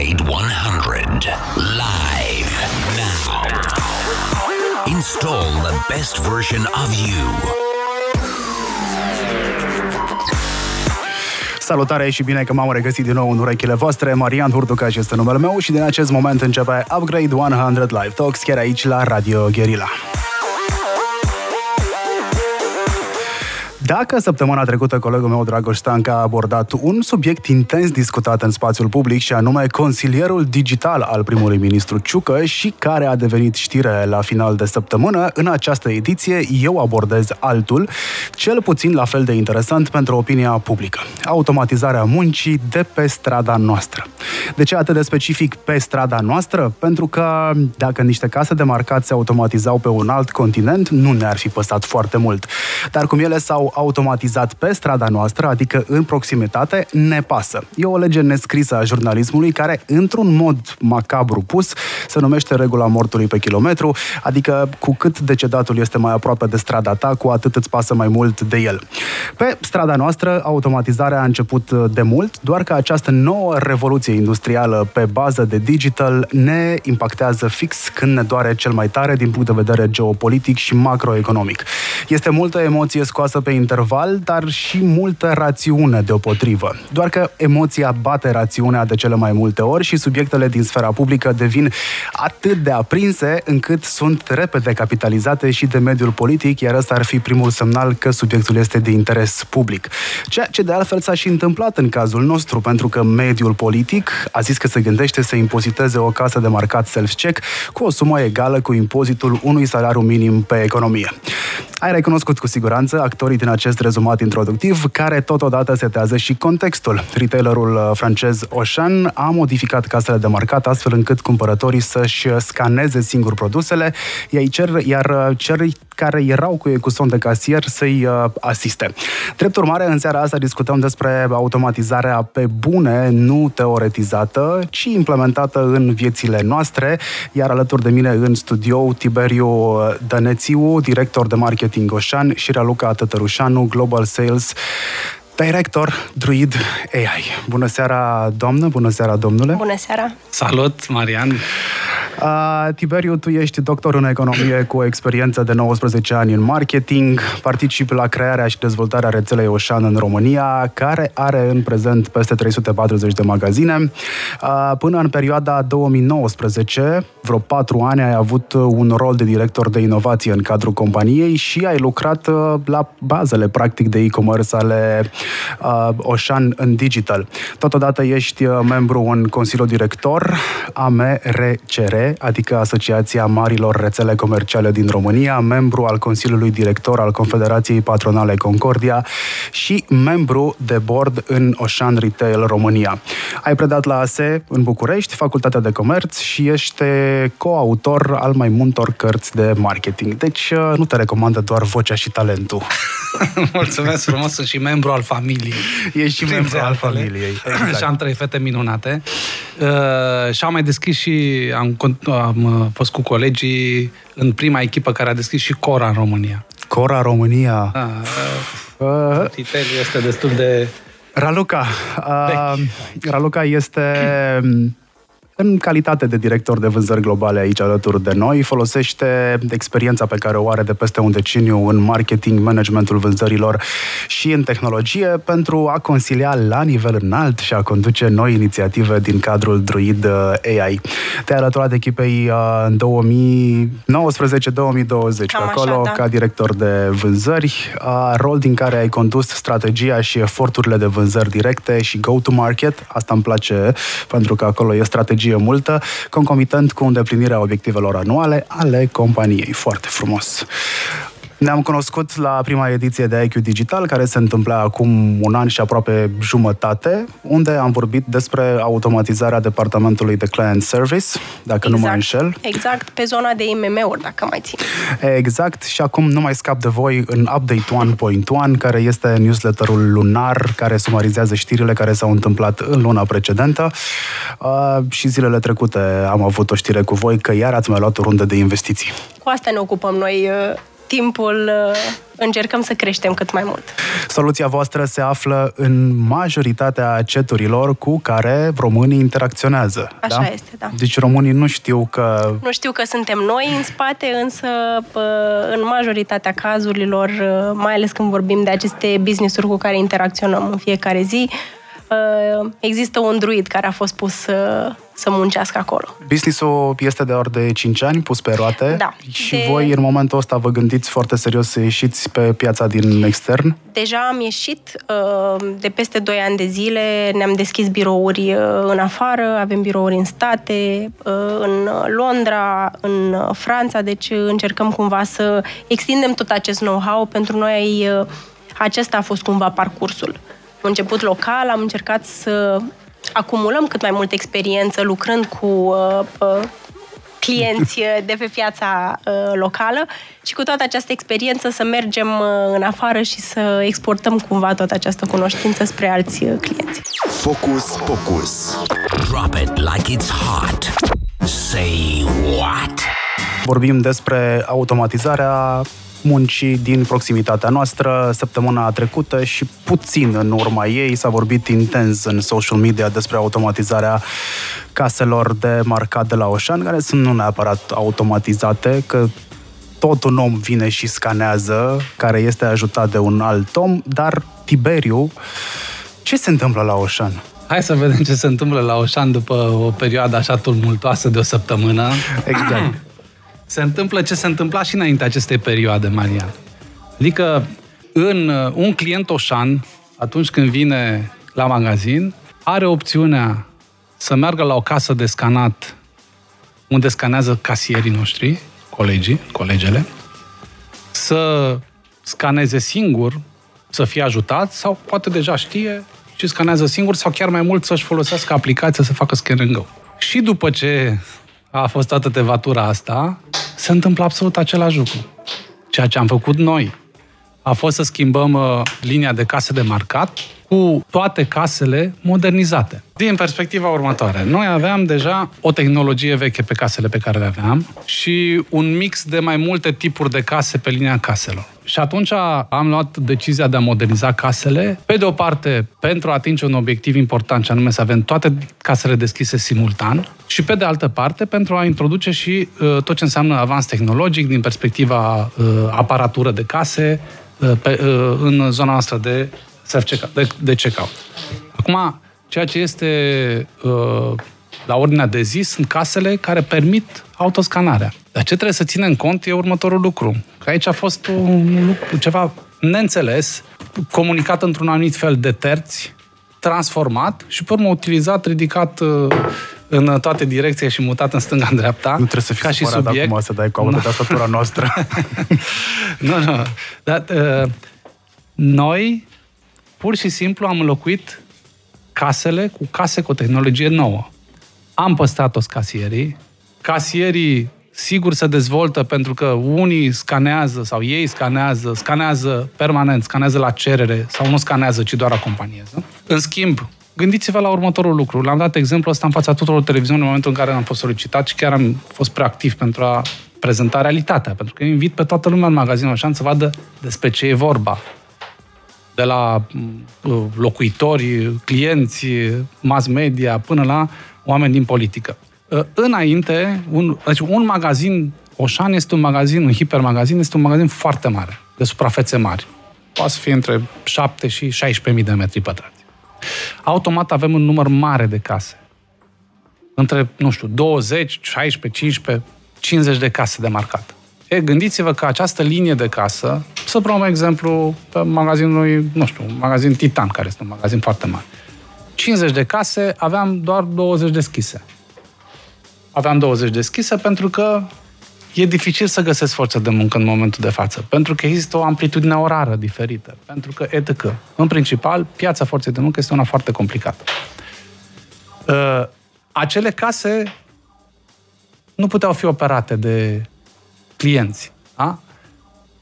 Upgrade 100 live now. Install the best version of you. Salutare și bine că m-am regăsit din nou în urechile voastre. Marian Hurducaș este numele meu și din acest moment începe Upgrade 100 Live Talks chiar aici la Radio Guerilla. Dacă săptămâna trecută colegul meu Dragoș Stanca a abordat un subiect intens discutat în spațiul public și anume consilierul digital al primului ministru Ciucă și care a devenit știre la final de săptămână, în această ediție eu abordez altul, cel puțin la fel de interesant pentru opinia publică. Automatizarea muncii de pe strada noastră. De ce atât de specific pe strada noastră? Pentru că dacă niște case de marcat se automatizau pe un alt continent, nu ne-ar fi păsat foarte mult. Dar cum ele s-au automatizat pe strada noastră, adică în proximitate, ne pasă. E o lege nescrisă a jurnalismului care, într-un mod macabru pus, se numește regula mortului pe kilometru, adică cu cât decedatul este mai aproape de strada ta, cu atât îți pasă mai mult de el. Pe strada noastră, automatizarea a început de mult, doar că această nouă revoluție industrială pe bază de digital ne impactează fix când ne doare cel mai tare din punct de vedere geopolitic și macroeconomic. Este multă emoție scoasă pe interval, dar și multă rațiune deopotrivă. Doar că emoția bate rațiunea de cele mai multe ori și subiectele din sfera publică devin atât de aprinse încât sunt repede capitalizate și de mediul politic, iar ăsta ar fi primul semnal că subiectul este de interes public. Ceea ce de altfel s-a și întâmplat în cazul nostru, pentru că mediul politic a zis că se gândește să impoziteze o casă de marcat self-check cu o sumă egală cu impozitul unui salariu minim pe economie. Ai recunoscut cu siguranță actorii din acest rezumat introductiv, care totodată setează și contextul. Retailerul uh, francez Auchan a modificat casele de marcat astfel încât cumpărătorii să-și scaneze singur produsele, iar cer, iar cer care erau cu ei cu son de casier să-i uh, asiste. Drept urmare, în seara asta discutăm despre automatizarea pe bune, nu teoretizată, ci implementată în viețile noastre, iar alături de mine în studio Tiberiu Dănețiu, director de marketing Oșan și Raluca Tătărușanu, Global Sales Director Druid AI. Bună seara, doamnă, bună seara, domnule. Bună seara. Salut, Marian. Uh, Tiberiu, tu ești doctor în economie cu o experiență de 19 ani în marketing, participi la crearea și dezvoltarea rețelei Oșan în România, care are în prezent peste 340 de magazine. Uh, până în perioada 2019, vreo 4 ani, ai avut un rol de director de inovație în cadrul companiei și ai lucrat uh, la bazele, practic, de e-commerce ale uh, Oșan în digital. Totodată ești uh, membru în Consiliul Director AMRCR, adică Asociația Marilor Rețele Comerciale din România, membru al Consiliului Director al Confederației Patronale Concordia și membru de board în Oșan Retail România. Ai predat la ASE în București, Facultatea de Comerț și ești coautor al mai multor cărți de marketing. Deci uh, nu te recomandă doar vocea și talentul. Mulțumesc frumos, sunt și membru al familiei. Ești și membru al familiei. Exact. și am trei fete minunate. Uh, și am mai deschis și am, am uh, fost cu colegii în prima echipă care a deschis și Cora în România. Cora România. Da, uh, este destul de Raluca. Uh, Raluca este în calitate de director de vânzări globale aici alături de noi, folosește experiența pe care o are de peste un deceniu în marketing, managementul vânzărilor și în tehnologie pentru a consilia la nivel înalt și a conduce noi inițiative din cadrul Druid uh, AI. Te-ai alăturat echipei uh, în 2019-2020 Cam acolo așa, da. ca director de vânzări, uh, rol din care ai condus strategia și eforturile de vânzări directe și go-to-market. Asta îmi place pentru că acolo e strategie multă, concomitent cu îndeplinirea obiectivelor anuale ale companiei. Foarte frumos. Ne-am cunoscut la prima ediție de IQ Digital, care se întâmpla acum un an și aproape jumătate, unde am vorbit despre automatizarea departamentului de client service, dacă nu mă înșel. Exact, pe zona de IMM-uri, dacă mai țin. Exact, și acum nu mai scap de voi în Update 1.1, care este newsletterul lunar, care sumarizează știrile care s-au întâmplat în luna precedentă. Uh, și zilele trecute am avut o știre cu voi că iar ați mai luat o rundă de investiții. Cu asta ne ocupăm noi uh, timpul uh, încercăm să creștem cât mai mult. Soluția voastră se află în majoritatea ceturilor cu care românii interacționează. Așa da? este, da. Deci românii nu știu că... Nu știu că suntem noi în spate, însă pă, în majoritatea cazurilor, uh, mai ales când vorbim de aceste business-uri cu care interacționăm în fiecare zi, uh, există un druid care a fost pus să, să muncească acolo. Business-ul este de ori de 5 ani pus pe roate Da. și De- voi în momentul ăsta vă gândiți foarte serios să ieșiți pe piața din extern? Deja am ieșit uh, de peste 2 ani de zile, ne-am deschis birouri uh, în afară, avem birouri în state, uh, în Londra, în uh, Franța, deci uh, încercăm cumva să extindem tot acest know-how. Pentru noi uh, acesta a fost cumva parcursul. Am început local, am încercat să acumulăm cât mai multă experiență lucrând cu uh, uh, clienți uh, de pe piața uh, locală și cu toată această experiență să mergem uh, în afară și să exportăm cumva toată această cunoștință spre alți uh, clienți. Focus Pocus. Drop it like it's hot. Say what? Vorbim despre automatizarea muncii din proximitatea noastră. Săptămâna trecută și puțin în urma ei s-a vorbit intens în social media despre automatizarea caselor de marcat de la Oșan, care sunt nu neapărat automatizate, că tot un om vine și scanează, care este ajutat de un alt om, dar Tiberiu, ce se întâmplă la Oșan? Hai să vedem ce se întâmplă la Oșan după o perioadă așa tumultoasă de o săptămână. Exact. Se întâmplă ce se întâmpla și înainte acestei perioade, Marian. Adică, în uh, un client Oșan, atunci când vine la magazin, are opțiunea să meargă la o casă de scanat unde scanează casierii noștri, colegii, colegele, să scaneze singur, să fie ajutat sau poate deja știe și scanează singur sau chiar mai mult să-și folosească aplicația să facă scan and go. Și după ce a fost toată tevatura asta, se întâmplă absolut același lucru. Ceea ce am făcut noi. A fost să schimbăm uh, linia de case de marcat cu toate casele modernizate. Din perspectiva următoare, noi aveam deja o tehnologie veche pe casele pe care le aveam și un mix de mai multe tipuri de case pe linia caselor. Și atunci am luat decizia de a moderniza casele, pe de o parte pentru a atinge un obiectiv important, și anume să avem toate casele deschise simultan, și pe de altă parte pentru a introduce și uh, tot ce înseamnă avans tehnologic din perspectiva uh, aparatură de case uh, pe, uh, în zona noastră de self-checkout, de, de checkout. Acum, ceea ce este uh, la ordinea de zi sunt casele care permit autoscanarea. Dar ce trebuie să ținem cont e următorul lucru. Că aici a fost un lucru, ceva neînțeles, comunicat într-un anumit fel de terți, transformat și pe urmă utilizat, ridicat uh, în toate direcțiile și mutat în stânga în dreapta. Nu trebuie să fii ca și supărat subiect. acum să dai cu tastatura noastră. nu, nu. Dar, uh, noi pur și simplu am înlocuit casele cu case cu o tehnologie nouă. Am păstrat toți casierii. Casierii sigur se dezvoltă pentru că unii scanează sau ei scanează, scanează permanent, scanează la cerere sau nu scanează, ci doar acompaniază. În schimb, gândiți-vă la următorul lucru. L-am dat exemplu ăsta în fața tuturor televiziunilor în momentul în care am fost solicitat și chiar am fost preactiv pentru a prezenta realitatea, pentru că invit pe toată lumea în magazinul Oșan să vadă despre ce e vorba. De la uh, locuitori, clienți, mass media, până la oameni din politică. Uh, Înainte, un, deci un magazin Oșan este un magazin, un hipermagazin, este un magazin foarte mare, de suprafețe mari. Poate să fie între 7 și 16.000 de metri pătrați. Automat avem un număr mare de case. Între, nu știu, 20, 16, 15, 50 de case de marcat. E, gândiți-vă că această linie de casă, să luăm exemplu pe magazinului, nu știu, un magazin Titan, care este un magazin foarte mare. 50 de case, aveam doar 20 deschise. Aveam 20 deschise pentru că e dificil să găsesc forță de muncă în momentul de față, pentru că există o amplitudine orară diferită, pentru că etc. În principal, piața forței de muncă este una foarte complicată. Uh, acele case nu puteau fi operate de clienți. Da?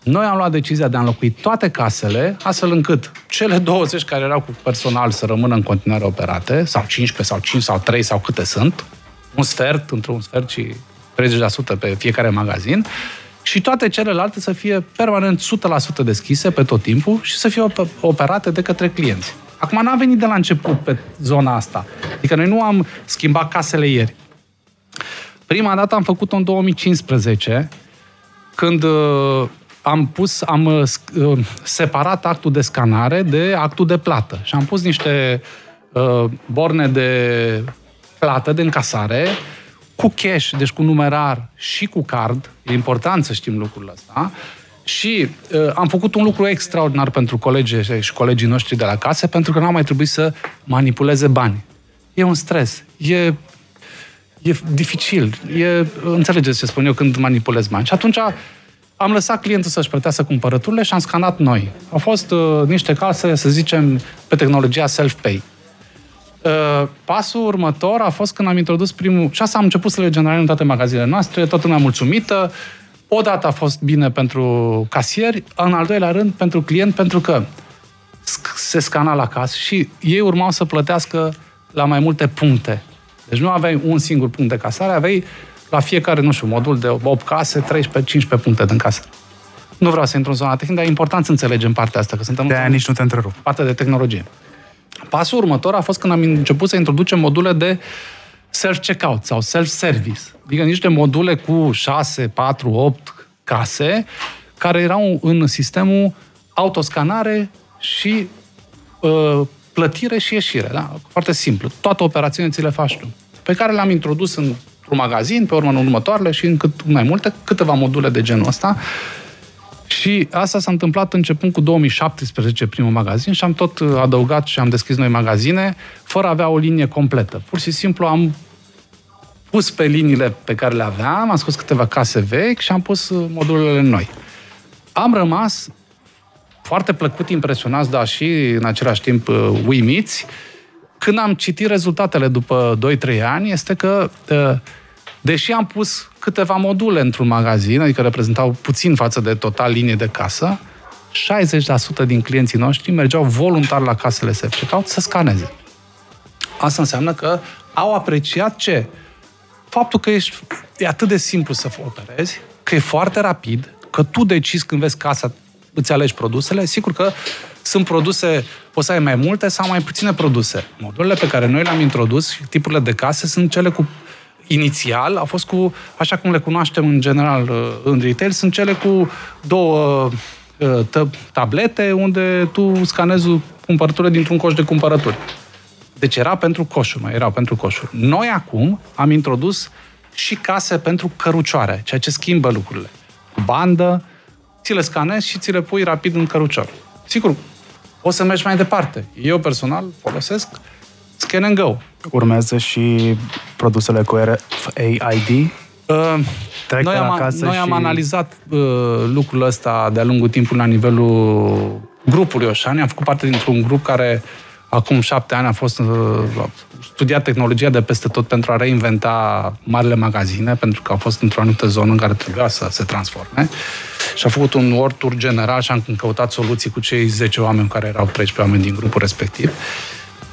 Noi am luat decizia de a înlocui toate casele, astfel încât cele 20 care erau cu personal să rămână în continuare operate, sau 15, sau 5, sau 3, sau câte sunt, un sfert, într-un sfert și 30% pe fiecare magazin, și toate celelalte să fie permanent 100% deschise pe tot timpul și să fie operate de către clienți. Acum n-a venit de la început pe zona asta. Adică noi nu am schimbat casele ieri. Prima dată am făcut-o în 2015, când uh, am pus, am uh, uh, separat actul de scanare de actul de plată și am pus niște uh, borne de plată, de încasare, cu cash, deci cu numerar și cu card. E important să știm lucrul ăsta. Și uh, am făcut un lucru extraordinar pentru colegii și colegii noștri de la case, pentru că n-am mai trebuit să manipuleze bani. E un stres. E, e dificil. E, înțelegeți ce spun eu când manipulez bani. Și atunci am lăsat clientul să-și plătească cumpărăturile și am scanat noi. Au fost uh, niște case, să zicem, pe tehnologia self-pay. Uh, pasul următor a fost când am introdus primul... Și asta am început să le generăm în toate magazinele noastre, toată lumea mulțumită. Odată a fost bine pentru casieri, în al doilea rând pentru client, pentru că se scana la casă și ei urmau să plătească la mai multe puncte. Deci nu aveai un singur punct de casare, aveai la fiecare, nu știu, modul de 8 case, 13-15 puncte din casă. Nu vreau să intru în zona tehnică, dar e important să înțelegem partea asta, că suntem de în nici nu te întrerup. Partea de tehnologie. Pasul următor a fost când am început să introducem module de self-checkout sau self-service. Adică niște module cu 6, 4, 8 case care erau în sistemul autoscanare și uh, plătire și ieșire. Da? Foarte simplu. Toate operațiunile ți le faci tu. Pe care le-am introdus în un magazin, pe urmă în următoarele și în cât mai multe, câteva module de genul ăsta. Și asta s-a întâmplat începând cu 2017, primul magazin, și am tot adăugat și am deschis noi magazine, fără a avea o linie completă. Pur și simplu am pus pe liniile pe care le aveam, am scos câteva case vechi și am pus modulele noi. Am rămas foarte plăcut impresionați, dar și în același timp uimiți, când am citit rezultatele după 2-3 ani, este că Deși am pus câteva module într-un magazin, adică reprezentau puțin față de total linie de casă, 60% din clienții noștri mergeau voluntar la casele self-checkout să scaneze. Asta înseamnă că au apreciat ce? Faptul că ești, e atât de simplu să operezi, că e foarte rapid, că tu decizi când vezi casa, îți alegi produsele, sigur că sunt produse, poți să ai mai multe sau mai puține produse. Modulele pe care noi le-am introdus, tipurile de case, sunt cele cu inițial a fost cu, așa cum le cunoaștem în general uh, în retail, sunt cele cu două uh, tablete unde tu scanezi cumpărăturile dintr-un coș de cumpărături. Deci era pentru coșuri, mai erau pentru coșuri. Noi acum am introdus și case pentru cărucioare, ceea ce schimbă lucrurile. Cu bandă, ți le scanezi și ți le pui rapid în cărucior. Sigur, o să mergi mai departe. Eu personal folosesc Scan and Go. Urmează și produsele cu RFAID? Uh, Trec noi am, acasă noi și... am analizat uh, lucrul ăsta de-a lungul timpului la nivelul grupului Oșani. Am făcut parte dintr-un grup care acum șapte ani a fost uh, studiat tehnologia de peste tot pentru a reinventa marile magazine, pentru că au fost într-o anumită zonă în care trebuia să se transforme. Și a făcut un world tour general și am căutat soluții cu cei 10 oameni care erau 13 oameni din grupul respectiv.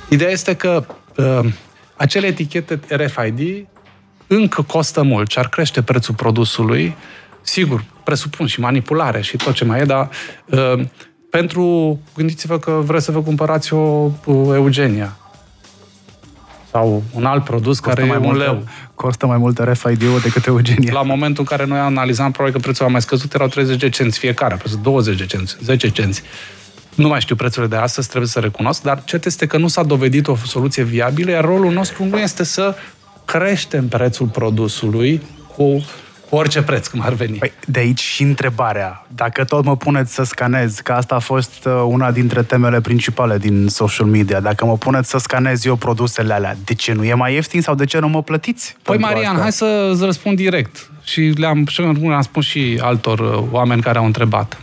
Ideea este că uh, acele etichete RFID încă costă mult și ar crește prețul produsului. Sigur, presupun și manipulare și tot ce mai e, dar uh, pentru, gândiți-vă că vreți să vă cumpărați o, o Eugenia sau un alt produs costă care mai e un leu. Costă mai mult RFID-ul decât Eugenia. La momentul în care noi analizam, probabil că prețul a mai scăzut, erau 30 de cenți fiecare, 20 de cenți, 10 cenți. Nu mai știu prețurile de astăzi, trebuie să recunosc, dar cert este că nu s-a dovedit o soluție viabilă, iar rolul nostru nu este să creștem prețul produsului cu cu orice preț, cum ar veni. Păi, de aici și întrebarea. Dacă tot mă puneți să scanez, că asta a fost uh, una dintre temele principale din social media, dacă mă puneți să scanez eu produsele alea, de ce nu e mai ieftin sau de ce nu mă plătiți? Păi, Marian, asta? hai să-ți răspund direct. Și le-am, și am spus și altor uh, oameni care au întrebat.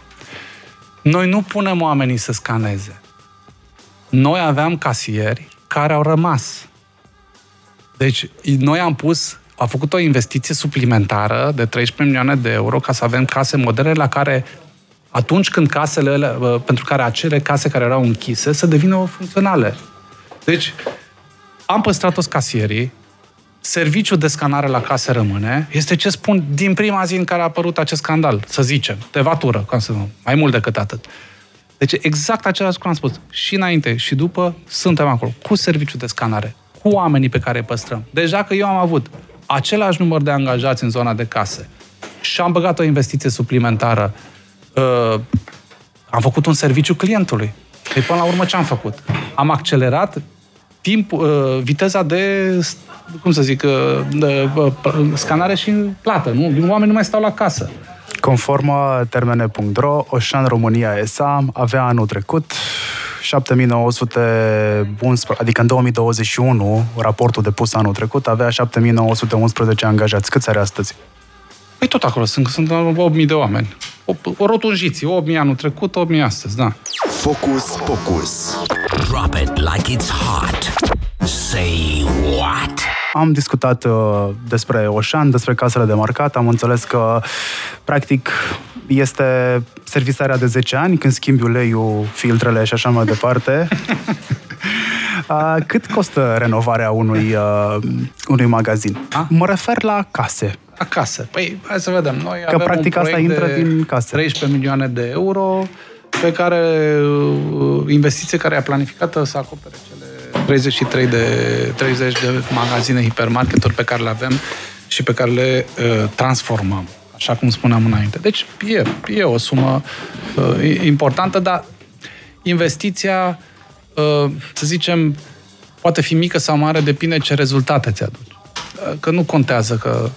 Noi nu punem oamenii să scaneze. Noi aveam casieri care au rămas. Deci, noi am pus, a făcut o investiție suplimentară de 13 milioane de euro ca să avem case moderne la care atunci când casele pentru care acele case care erau închise să devină funcționale. Deci, am păstrat toți casierii, serviciul de scanare la case rămâne, este ce spun din prima zi în care a apărut acest scandal, să zicem, de vatură, ca să nu, mai mult decât atât. Deci exact același lucru am spus. Și înainte și după suntem acolo, cu serviciul de scanare, cu oamenii pe care îi păstrăm. Deja că eu am avut același număr de angajați în zona de case și am băgat o investiție suplimentară, uh, am făcut un serviciu clientului. Păi până la urmă ce am făcut? Am accelerat timp, uh, viteza de, cum să zic, uh, de, uh, scanare și plată. Nu? Oamenii nu mai stau la casă. Conform termene.ro, Oșan România SA avea anul trecut 7911, adică în 2021, raportul depus anul trecut, avea 7911 angajați. Câți are astăzi? Păi tot acolo sunt, sunt 8.000 de oameni. O, o rotunjiți, 8.000 anul trecut, 8.000 astăzi, da. Focus, focus. Drop it like it's hot. Say what? Am discutat uh, despre Oșan, despre casele de marcat, am înțeles că, practic, este servisarea de 10 ani, când schimbi uleiul, filtrele și așa mai departe. Uh, cât costă renovarea unui, uh, unui magazin? A? Mă refer la case. La case. Păi, hai să vedem. Noi că avem practic un asta intră din case. 13 milioane de euro pe care uh, investiție care a planificată să acopere cele 33 de 30 de magazine hipermarketuri pe care le avem și pe care le uh, transformăm, așa cum spuneam înainte. Deci e, e o sumă uh, importantă, dar investiția, uh, să zicem, poate fi mică sau mare, depinde ce rezultate ți-aduci. Uh, că nu contează că...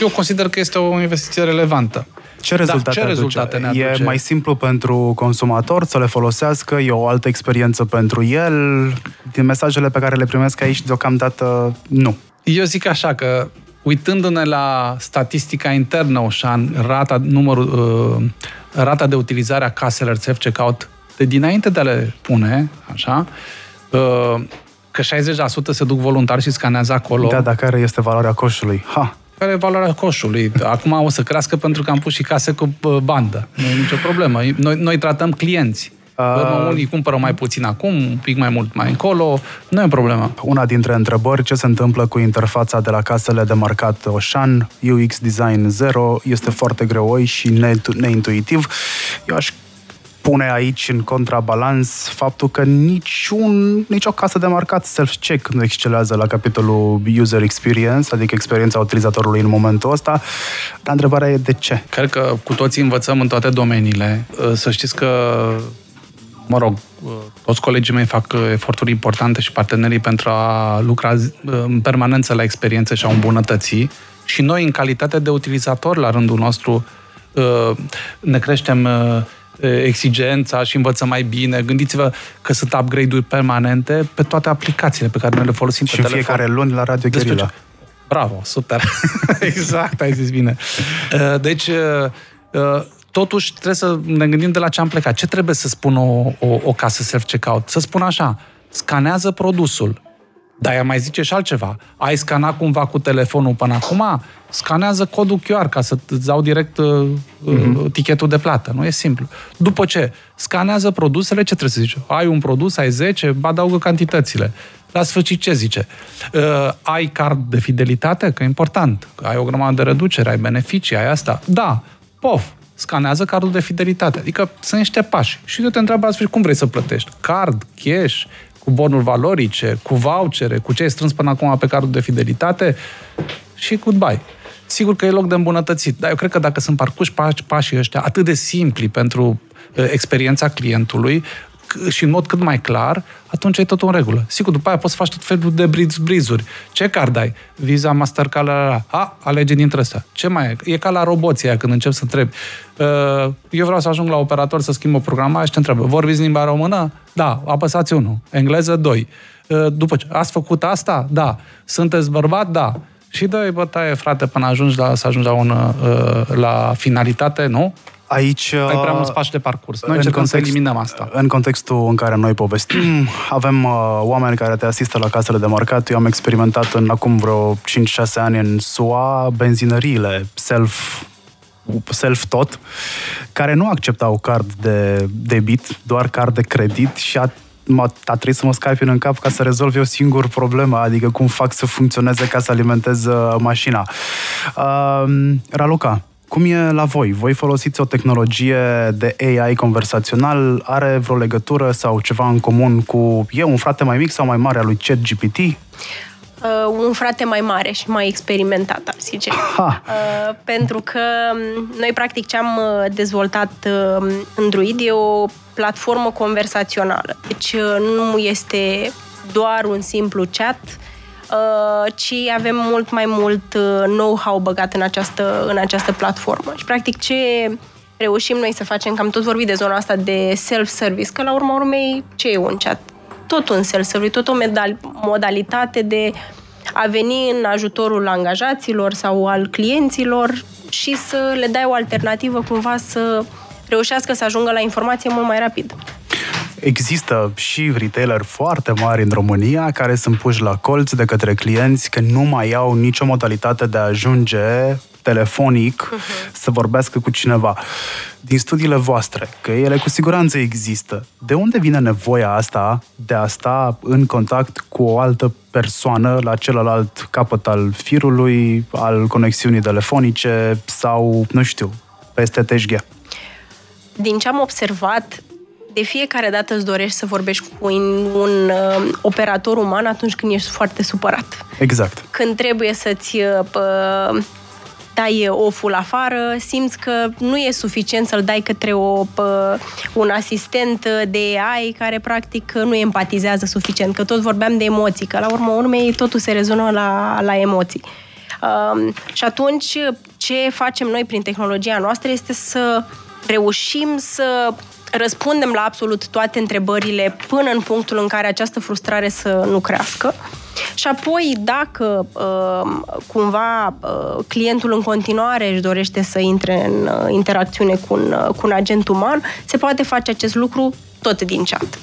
Eu consider că este o investiție relevantă. Ce rezultate, da, ce rezultate ne aduce? E mai simplu pentru consumator să le folosească, e o altă experiență pentru el. Din mesajele pe care le primesc aici, deocamdată, nu. Eu zic așa că uitându-ne la statistica internă, Oșan, rata, numărul, uh, rata de utilizare a caselor self-checkout de dinainte de a le pune, așa, uh, că 60% se duc voluntar și scanează acolo. Da, dar care este valoarea coșului? Ha! Care e valoarea coșului. Acum o să crească pentru că am pus și case cu bandă. Nu e nicio problemă. Noi, noi tratăm clienți. Uh, unii cumpără mai puțin acum, un pic mai mult mai încolo, nu e o problemă. Una dintre întrebări, ce se întâmplă cu interfața de la casele de marcat Oșan, UX Design 0, este foarte greoi și neintuitiv. Eu aș pune aici în contrabalans faptul că niciun, nicio casă de marcat self-check nu excelează la capitolul user experience, adică experiența utilizatorului în momentul ăsta. Dar întrebarea e de ce? Cred că cu toții învățăm în toate domeniile. Să știți că mă rog, toți colegii mei fac eforturi importante și partenerii pentru a lucra în permanență la experiențe și a îmbunătăți. Și noi, în calitate de utilizator, la rândul nostru, ne creștem exigența și învățăm mai bine. Gândiți-vă că sunt upgrade-uri permanente pe toate aplicațiile pe care noi le folosim și pe telefon. fiecare luni la Radio Guerilla. Bravo, super. exact, ai zis bine. Deci, totuși trebuie să ne gândim de la ce am plecat. Ce trebuie să spună o, o, o casă self-checkout? Să spună așa, scanează produsul, dar ea mai zice și altceva. Ai scanat cumva cu telefonul până acum? Scanează codul QR ca să-ți dau direct uh, uh-huh. tichetul de plată. Nu e simplu. După ce scanează produsele, ce trebuie să zici? Ai un produs, ai 10, adaugă cantitățile. La sfârșit ce zice? Uh, ai card de fidelitate? Că e important. Ai o grămadă de reducere, ai beneficii, ai asta. Da, pof, scanează cardul de fidelitate. Adică sunt niște pași. Și tu te întreabă la cum vrei să plătești. Card, cash, cu bonuri valorice, cu vouchere, cu ce ai strâns până acum pe cardul de fidelitate și goodbye. Sigur că e loc de îmbunătățit, dar eu cred că dacă sunt parcuși pașii ăștia atât de simpli pentru uh, experiența clientului, și în mod cât mai clar, atunci e tot în regulă. Sigur, după aia poți să faci tot felul de briz, brizuri. Ce card ai? Visa, Mastercard, la, la, la. A, alege dintre astea. Ce mai e? E ca la roboții aia când încep să întrebi. Uh, eu vreau să ajung la operator să schimb o programare și te întreb. Vorbiți limba română? Da, apăsați unul. Engleză, doi. Uh, după ce, ați făcut asta? Da. Sunteți bărbat? Da. Și dă-i bătaie, frate, până ajungi la, să ajungi la, un, uh, la finalitate, nu? Aici... Ai prea mulți pași de parcurs. Noi încercăm context, să eliminăm asta. În contextul în care noi povestim, avem uh, oameni care te asistă la casele de marcat. Eu am experimentat în acum vreo 5-6 ani în SUA benzinăriile self self-tot, care nu acceptau card de debit, doar card de credit și a m-a, a trebuit să mă scarpin în cap ca să rezolv eu singur problema, adică cum fac să funcționeze ca să alimentez uh, mașina. Uh, Raluca, cum e la voi? Voi folosiți o tehnologie de AI conversațional? Are vreo legătură sau ceva în comun cu... E un frate mai mic sau mai mare al lui ChatGPT? uh, un frate mai mare și mai experimentat, ar zice. Uh, pentru că um, noi, practic, ce am uh, dezvoltat uh, în Druid e o platformă conversațională. Deci uh, nu este doar un simplu chat, uh, ci avem mult mai mult uh, know-how băgat în această, în această platformă. Și, practic, ce reușim noi să facem, că am tot vorbit de zona asta de self-service, că la urma urmei, ce e un chat? tot un self-service, tot o modalitate de a veni în ajutorul angajaților sau al clienților și să le dai o alternativă cumva să reușească să ajungă la informație mult mai rapid. Există și retailer foarte mari în România care sunt puși la colț de către clienți că nu mai au nicio modalitate de a ajunge telefonic uh-huh. să vorbească cu cineva. Din studiile voastre, că ele cu siguranță există, de unde vine nevoia asta de a sta în contact cu o altă persoană la celălalt capăt al firului, al conexiunii telefonice sau, nu știu, peste teșghea? Din ce am observat, de fiecare dată îți dorești să vorbești cu un, un uh, operator uman atunci când ești foarte supărat. Exact. Când trebuie să-ți uh, dai oful afară, simți că nu e suficient să-l dai către o, pă, un asistent de AI care practic nu empatizează suficient, că tot vorbeam de emoții, că la urmă urmei totul se rezonă la, la emoții. Um, și atunci ce facem noi prin tehnologia noastră este să reușim să răspundem la absolut toate întrebările până în punctul în care această frustrare să nu crească. Și apoi, dacă uh, cumva uh, clientul în continuare își dorește să intre în uh, interacțiune cu un, uh, cu un agent uman, se poate face acest lucru tot din chat.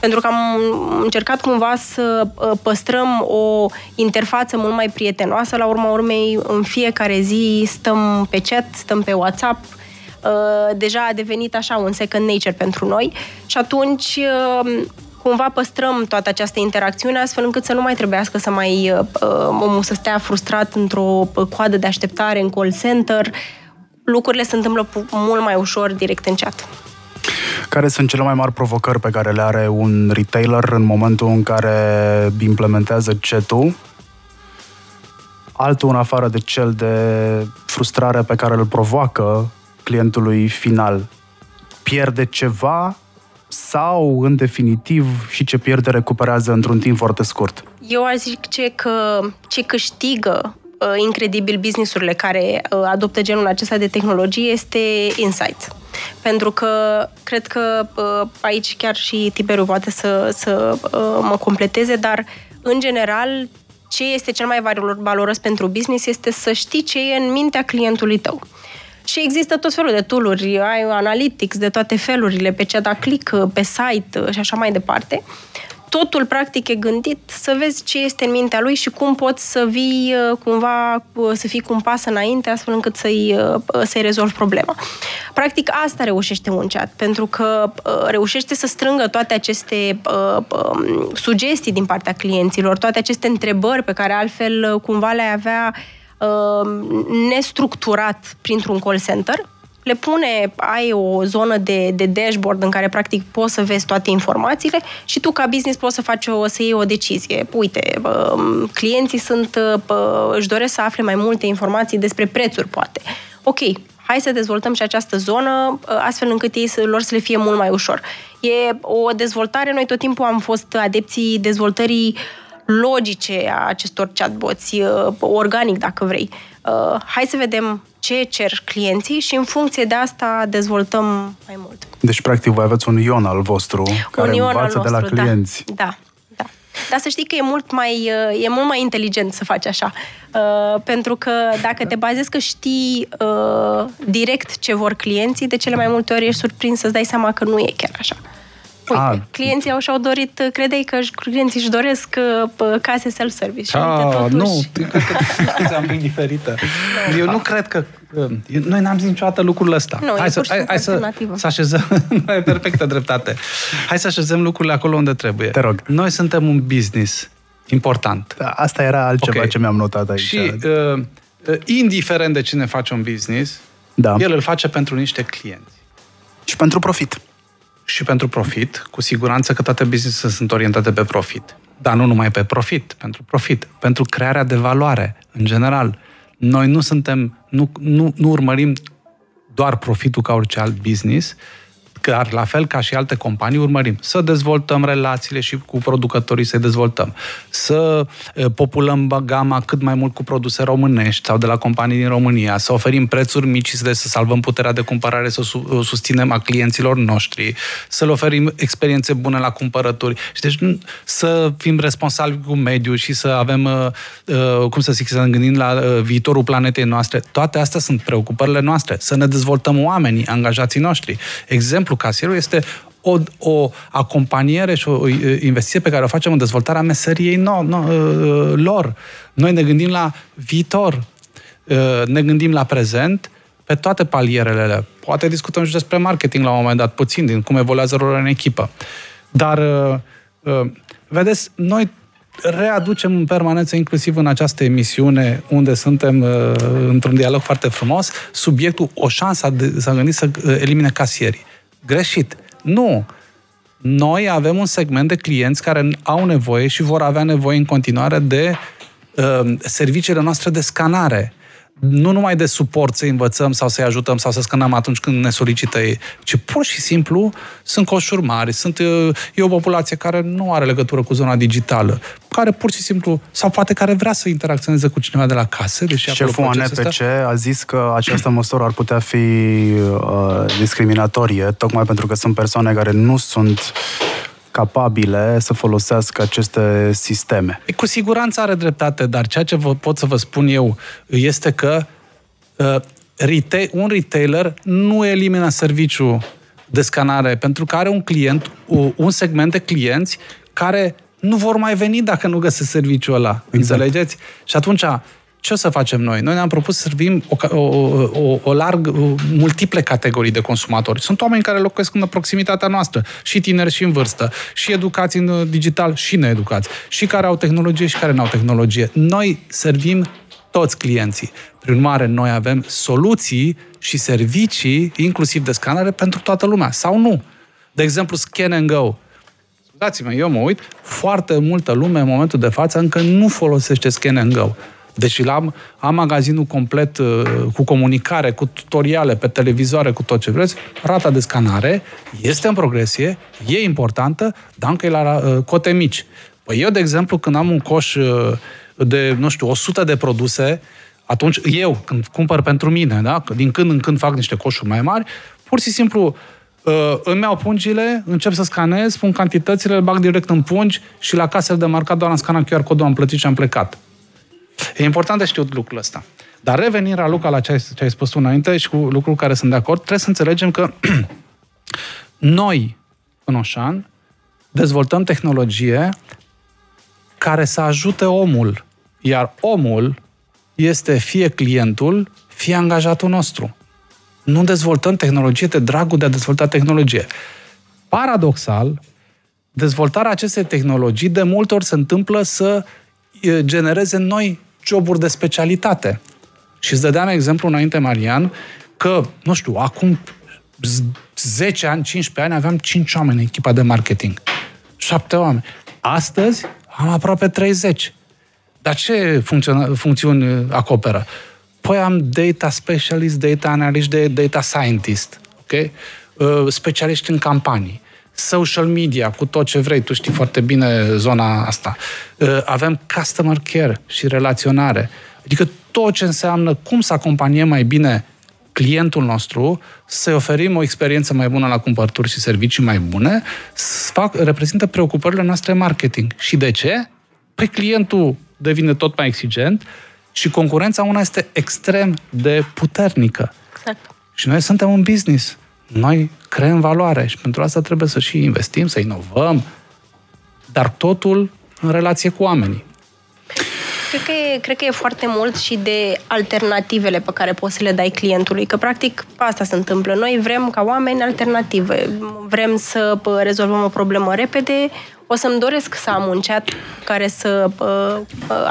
Pentru că am încercat cumva să uh, păstrăm o interfață mult mai prietenoasă. La urma urmei, în fiecare zi stăm pe chat, stăm pe WhatsApp, Uh, deja a devenit așa un second nature pentru noi și atunci uh, cumva păstrăm toată această interacțiune astfel încât să nu mai trebuiască să mai uh, omul să stea frustrat într-o coadă de așteptare în call center. Lucrurile se întâmplă mult mai ușor direct în chat. Care sunt cele mai mari provocări pe care le are un retailer în momentul în care implementează chat-ul? Altul în afară de cel de frustrare pe care îl provoacă clientului final? Pierde ceva sau, în definitiv, și ce pierde recuperează într-un timp foarte scurt? Eu aș zice că ce câștigă uh, incredibil businessurile care uh, adoptă genul acesta de tehnologie este insight. Pentru că cred că uh, aici chiar și Tiberiu poate să, să uh, mă completeze, dar în general ce este cel mai valoros pentru business este să știi ce e în mintea clientului tău. Și există tot felul de tooluri, ai analytics de toate felurile, pe ce da click, pe site și așa mai departe. Totul, practic, e gândit să vezi ce este în mintea lui și cum poți să vii cumva, să fii cu un pas înainte, astfel încât să-i, să-i rezolvi problema. Practic, asta reușește un chat, pentru că reușește să strângă toate aceste sugestii din partea clienților, toate aceste întrebări pe care altfel cumva le avea uh, nestructurat printr-un call center, le pune, ai o zonă de, de dashboard în care practic poți să vezi toate informațiile și tu ca business poți să faci o, să iei o decizie. Uite, uh, clienții sunt, uh, își doresc să afle mai multe informații despre prețuri, poate. Ok, hai să dezvoltăm și această zonă uh, astfel încât ei să, lor să le fie mult mai ușor. E o dezvoltare, noi tot timpul am fost adepții dezvoltării uh, logice a acestor chatbots, organic dacă vrei. Uh, hai să vedem ce cer clienții și în funcție de asta dezvoltăm mai mult. Deci, practic, voi aveți un ion al vostru un care învață nostru, de la da. clienți. Da, da. Da. Dar să știi că e mult mai, uh, e mult mai inteligent să faci așa. Uh, pentru că dacă te bazezi că știi uh, direct ce vor clienții, de cele mai multe ori ești surprins să-ți dai seama că nu e chiar așa. Uite, A, clienții au și-au dorit, credeai că clienții își doresc uh, case self-service. A, uite, totuși... Nu, cred că am diferită. Eu nu cred că uh, noi n-am zis niciodată lucrul ăsta. Nu, hai să, hai, hai să, să așezăm... e perfectă dreptate. Hai să așezăm lucrurile acolo unde trebuie. Te rog. Noi suntem un business important. Da, asta era altceva okay. ce mi-am notat aici. Și uh, uh, indiferent de cine face un business, da. el îl face pentru niște clienți. Și pentru profit. Și pentru profit, cu siguranță că toate business sunt orientate pe profit. Dar nu numai pe profit, pentru profit, pentru crearea de valoare, în general. Noi nu suntem, nu, nu, nu urmărim doar profitul ca orice alt business, dar la fel ca și alte companii urmărim să dezvoltăm relațiile și cu producătorii să dezvoltăm, să populăm gama cât mai mult cu produse românești sau de la companii din România, să oferim prețuri mici, să salvăm puterea de cumpărare, să susținem a clienților noștri, să le oferim experiențe bune la cumpărături și deci să fim responsabili cu mediul și să avem, cum să zic, să ne gândim la viitorul planetei noastre. Toate astea sunt preocupările noastre. Să ne dezvoltăm oamenii, angajații noștri. Exemplu casierul este o, o acompaniere și o investiție pe care o facem în dezvoltarea meseriei no, no, lor. Noi ne gândim la viitor, ne gândim la prezent, pe toate palierele. Poate discutăm și despre marketing la un moment dat, puțin, din cum evoluează rolul în echipă. Dar, vedeți, noi readucem în permanență, inclusiv în această emisiune, unde suntem într-un dialog foarte frumos, subiectul, o șansă de, să gândi să elimine casierii. Greșit. Nu. Noi avem un segment de clienți care au nevoie și vor avea nevoie în continuare de uh, serviciile noastre de scanare nu numai de suport să învățăm sau să-i ajutăm sau să scănăm atunci când ne solicită ei, ci pur și simplu sunt coșuri mari, sunt, e o populație care nu are legătură cu zona digitală, care pur și simplu, sau poate care vrea să interacționeze cu cineva de la casă. Deși Șeful ANPC a zis că această măsură ar putea fi uh, discriminatorie, tocmai pentru că sunt persoane care nu sunt capabile să folosească aceste sisteme. Cu siguranță are dreptate, dar ceea ce vă, pot să vă spun eu este că uh, retail, un retailer nu elimină serviciul de scanare pentru că are un client, un segment de clienți care nu vor mai veni dacă nu găsesc serviciul ăla. Exact. Înțelegeți? Și atunci ce o să facem noi? Noi ne-am propus să servim o, o, o, o larg, multiple categorii de consumatori. Sunt oameni care locuiesc în proximitatea noastră, și tineri și în vârstă, și educați în digital și needucați, și care au tehnologie și care nu au tehnologie. Noi servim toți clienții. Prin urmare, noi avem soluții și servicii, inclusiv de scanare, pentru toată lumea. Sau nu. De exemplu, Scan and Go. Scuzați-mă, eu mă uit, foarte multă lume în momentul de față încă nu folosește Scan and Go. Deci am, am magazinul complet uh, cu comunicare, cu tutoriale pe televizoare, cu tot ce vreți. Rata de scanare este în progresie, e importantă, dar încă e la uh, cote mici. Păi eu, de exemplu, când am un coș uh, de, nu știu, 100 de produse, atunci eu, când cumpăr pentru mine, da? din când în când fac niște coșuri mai mari, pur și simplu uh, îmi iau pungile, încep să scanez, pun cantitățile, le bag direct în pungi și la casele de marcat doar am scanat QR codul, am plătit și am plecat. E important de știut lucrul ăsta. Dar revenind, Luca, la ce ai, ce ai spus tu înainte și cu lucrul care sunt de acord, trebuie să înțelegem că noi, în Oșan, dezvoltăm tehnologie care să ajute omul. Iar omul este fie clientul, fie angajatul nostru. Nu dezvoltăm tehnologie de dragul de a dezvolta tehnologie. Paradoxal, dezvoltarea acestei tehnologii de multe ori se întâmplă să genereze noi joburi de specialitate. Și îți dădeam exemplu înainte, Marian, că, nu știu, acum 10 ani, 15 ani aveam 5 oameni în echipa de marketing. 7 oameni. Astăzi am aproape 30. Dar ce funcțiuni acoperă? Păi am data specialist, data analyst, data scientist, ok? Uh, specialiști în campanii social media, cu tot ce vrei, tu știi foarte bine zona asta. Uh, avem customer care și relaționare. Adică tot ce înseamnă cum să acompaniem mai bine clientul nostru, să-i oferim o experiență mai bună la cumpărături și servicii mai bune, fac, reprezintă preocupările noastre marketing. Și de ce? Păi clientul devine tot mai exigent și concurența una este extrem de puternică. Exact. Și noi suntem un business. Noi creăm valoare și pentru asta trebuie să și investim, să inovăm, dar totul în relație cu oamenii. Cred că, e, cred că e foarte mult și de alternativele pe care poți să le dai clientului, că practic asta se întâmplă. Noi vrem ca oameni alternative, vrem să rezolvăm o problemă repede, o să-mi doresc să am un chat care să uh,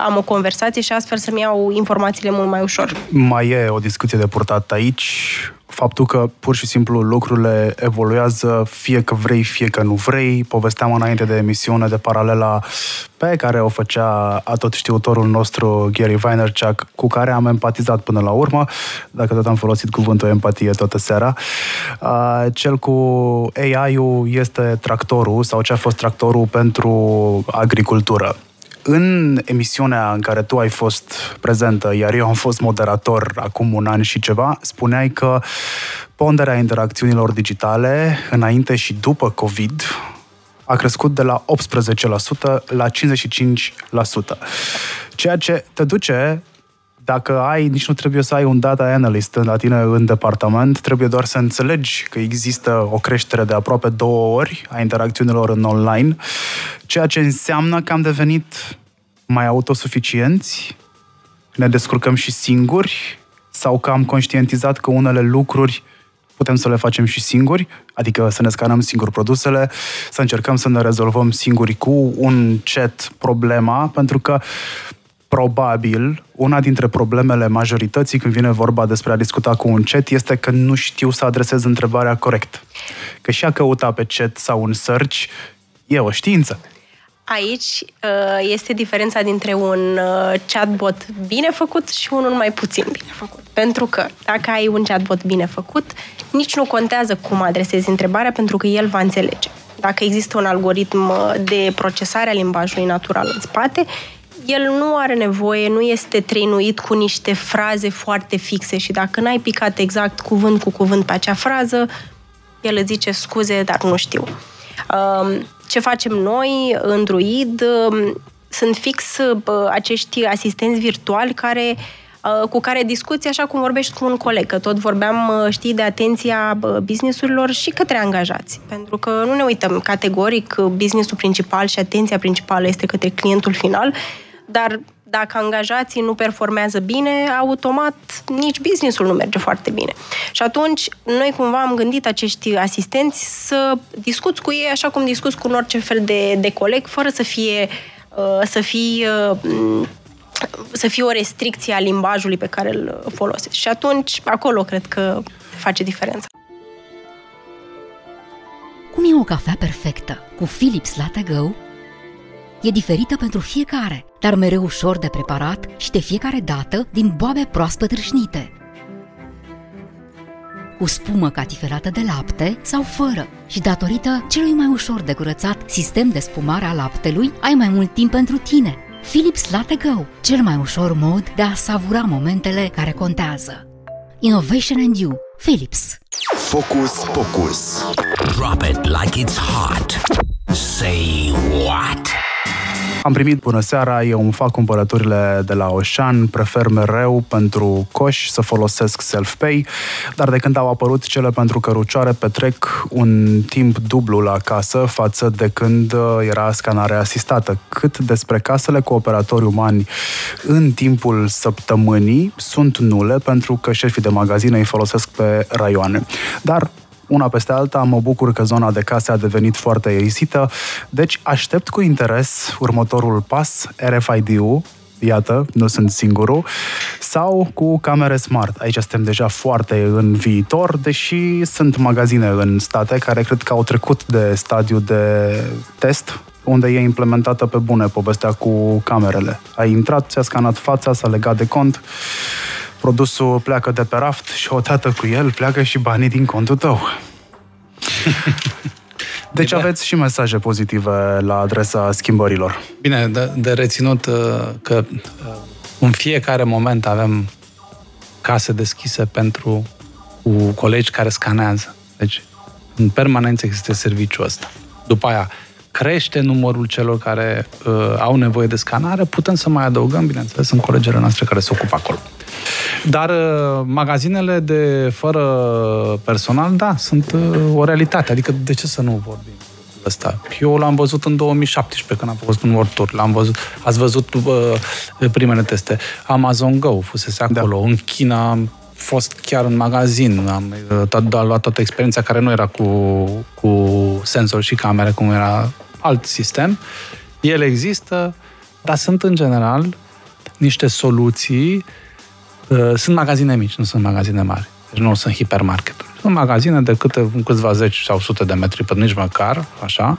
am o conversație și astfel să-mi iau informațiile mult mai ușor. Mai e o discuție de purtat aici faptul că pur și simplu lucrurile evoluează fie că vrei, fie că nu vrei. Povesteam înainte de emisiune de paralela pe care o făcea atot știutorul nostru Gary Vaynerchuk, cu care am empatizat până la urmă, dacă tot am folosit cuvântul empatie toată seara. Cel cu AI-ul este tractorul sau ce a fost tractorul pentru agricultură în emisiunea în care tu ai fost prezentă, iar eu am fost moderator acum un an și ceva, spuneai că ponderea interacțiunilor digitale înainte și după COVID a crescut de la 18% la 55%. Ceea ce te duce dacă ai, nici nu trebuie să ai un data analyst la tine în departament, trebuie doar să înțelegi că există o creștere de aproape două ori a interacțiunilor în online, ceea ce înseamnă că am devenit mai autosuficienți, ne descurcăm și singuri, sau că am conștientizat că unele lucruri putem să le facem și singuri, adică să ne scanăm singur produsele, să încercăm să ne rezolvăm singuri cu un chat problema, pentru că probabil una dintre problemele majorității când vine vorba despre a discuta cu un chat este că nu știu să adresez întrebarea corect. Că și a căuta pe chat sau un search e o știință. Aici uh, este diferența dintre un uh, chatbot bine făcut și unul mai puțin bine făcut. Pentru că dacă ai un chatbot bine făcut, nici nu contează cum adresezi întrebarea, pentru că el va înțelege. Dacă există un algoritm uh, de procesare a limbajului natural în spate, el nu are nevoie, nu este trăinuit cu niște fraze foarte fixe și dacă n-ai picat exact cuvânt cu cuvânt pe acea frază, el îți zice scuze, dar nu știu. Um, ce facem noi în Druid um, sunt fix acești asistenți virtuali care uh, cu care discuți așa cum vorbești cu un coleg, că tot vorbeam, uh, știi, de atenția businessurilor și către angajați. Pentru că nu ne uităm categoric, businessul principal și atenția principală este către clientul final, dar dacă angajații nu performează bine, automat nici businessul nu merge foarte bine. Și atunci, noi cumva am gândit acești asistenți să discuți cu ei așa cum discuți cu orice fel de, de coleg, fără să fie uh, să fie uh, să fie o restricție a limbajului pe care îl folosești. Și atunci, acolo cred că face diferența. Cum e o cafea perfectă? Cu Philips Latte Go e diferită pentru fiecare, dar mereu ușor de preparat și de fiecare dată din boabe proaspăt râșnite. Cu spumă catifelată de lapte sau fără și datorită celui mai ușor de curățat sistem de spumare a laptelui, ai mai mult timp pentru tine. Philips Latte Go, cel mai ușor mod de a savura momentele care contează. Innovation and You, Philips. Focus, focus. Drop it like it's hot. Say what? Am primit bună seara, eu îmi fac cumpărăturile de la Oșan, prefer mereu pentru coș să folosesc self-pay, dar de când au apărut cele pentru cărucioare, petrec un timp dublu la casă față de când uh, era scanarea asistată. Cât despre casele cu operatori umani în timpul săptămânii sunt nule pentru că șefii de magazine îi folosesc pe raioane. Dar una peste alta, mă bucur că zona de case a devenit foarte erisită, deci aștept cu interes următorul pas, RFID-ul, iată, nu sunt singurul, sau cu camere smart. Aici suntem deja foarte în viitor, deși sunt magazine în state care cred că au trecut de stadiu de test, unde e implementată pe bune povestea cu camerele. Ai intrat, ți-a scanat fața, s-a legat de cont, produsul pleacă de pe raft și odată cu el pleacă și banii din contul tău. Deci aveți și mesaje pozitive la adresa schimbărilor. Bine, de, de reținut uh, că uh, în fiecare moment avem case deschise pentru cu colegi care scanează. Deci, în permanență există serviciul ăsta. După aia, crește numărul celor care uh, au nevoie de scanare, putem să mai adăugăm, bineînțeles, în colegele noastre care se ocupă acolo. Dar uh, magazinele de fără personal, da, sunt uh, o realitate. Adică de ce să nu vorbim? Asta. Eu l-am văzut în 2017 când am fost în World Tour. L-am văzut, ați văzut uh, primele teste. Amazon Go fusese acolo. Da. În China am fost chiar în magazin. Am tot, luat toată experiența care nu era cu, cu senzor și camere, cum era alt sistem. Ele există, dar sunt în general niște soluții. Uh, sunt magazine mici, nu sunt magazine mari. Deci nu sunt hipermarketuri. Sunt magazine de câte, câțiva zeci sau sute de metri, pe nici măcar, așa,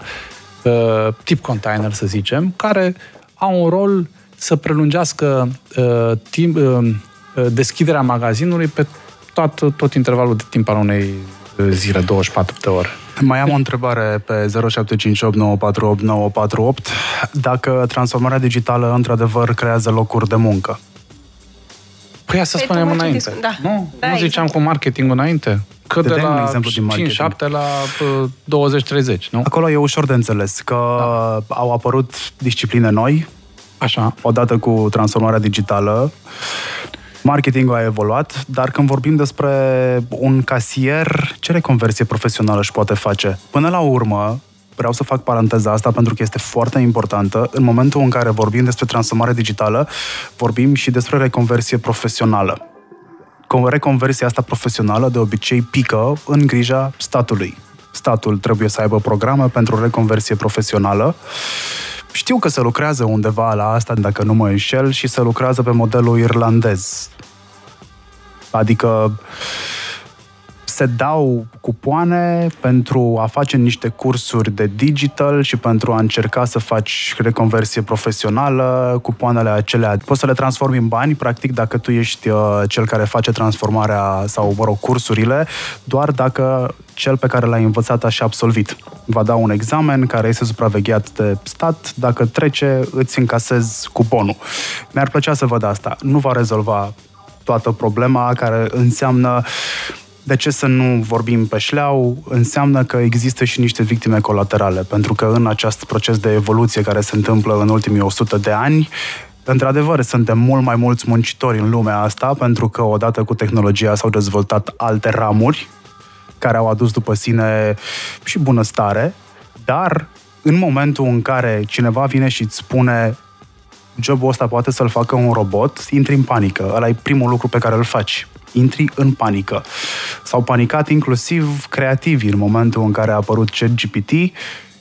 uh, tip container, să zicem, care au un rol să prelungească uh, timp, uh, deschiderea magazinului pe tot, tot intervalul de timp al unei zile, 24 de ore. Mai am o întrebare pe 0758948948. Dacă transformarea digitală într-adevăr creează locuri de muncă? Păi asta păi spunem înainte. Da. Nu? Da, nu ziceam exact. cu marketing înainte? Că de, de la 5-7 la 20-30, nu? Acolo e ușor de înțeles că da. au apărut discipline noi, Așa. odată cu transformarea digitală. Marketingul a evoluat, dar când vorbim despre un casier, ce reconversie profesională își poate face? Până la urmă, vreau să fac paranteza asta pentru că este foarte importantă. În momentul în care vorbim despre transformare digitală, vorbim și despre reconversie profesională. Reconversia asta profesională de obicei pică în grija statului. Statul trebuie să aibă programe pentru reconversie profesională. Știu că se lucrează undeva la asta, dacă nu mă înșel, și se lucrează pe modelul irlandez. Adică se dau cupoane pentru a face niște cursuri de digital și pentru a încerca să faci reconversie profesională, cupoanele acelea poți să le transformi în bani, practic, dacă tu ești uh, cel care face transformarea sau, mă rog, cursurile, doar dacă cel pe care l-ai învățat a și absolvit. Va da un examen care este supravegheat de stat, dacă trece, îți încasezi cuponul. Mi-ar plăcea să văd asta. Nu va rezolva toată problema care înseamnă de ce să nu vorbim pe șleau? Înseamnă că există și niște victime colaterale, pentru că în acest proces de evoluție care se întâmplă în ultimii 100 de ani, Într-adevăr, suntem mult mai mulți muncitori în lumea asta, pentru că odată cu tehnologia s-au dezvoltat alte ramuri care au adus după sine și bunăstare, dar în momentul în care cineva vine și îți spune jobul ăsta poate să-l facă un robot, intri în panică. Ăla e primul lucru pe care îl faci intri în panică. S-au panicat inclusiv creativi în momentul în care a apărut ChatGPT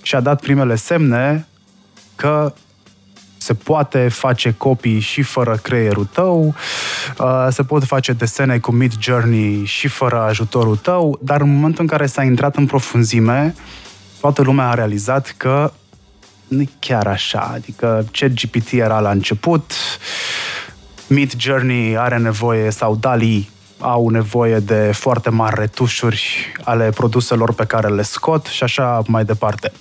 și a dat primele semne că se poate face copii și fără creierul tău, uh, se pot face desene cu Mid Journey și fără ajutorul tău, dar în momentul în care s-a intrat în profunzime, toată lumea a realizat că nu e chiar așa. Adică ChatGPT era la început, Mid Journey are nevoie, sau DALI au nevoie de foarte mari retușuri ale produselor pe care le scot și așa mai departe.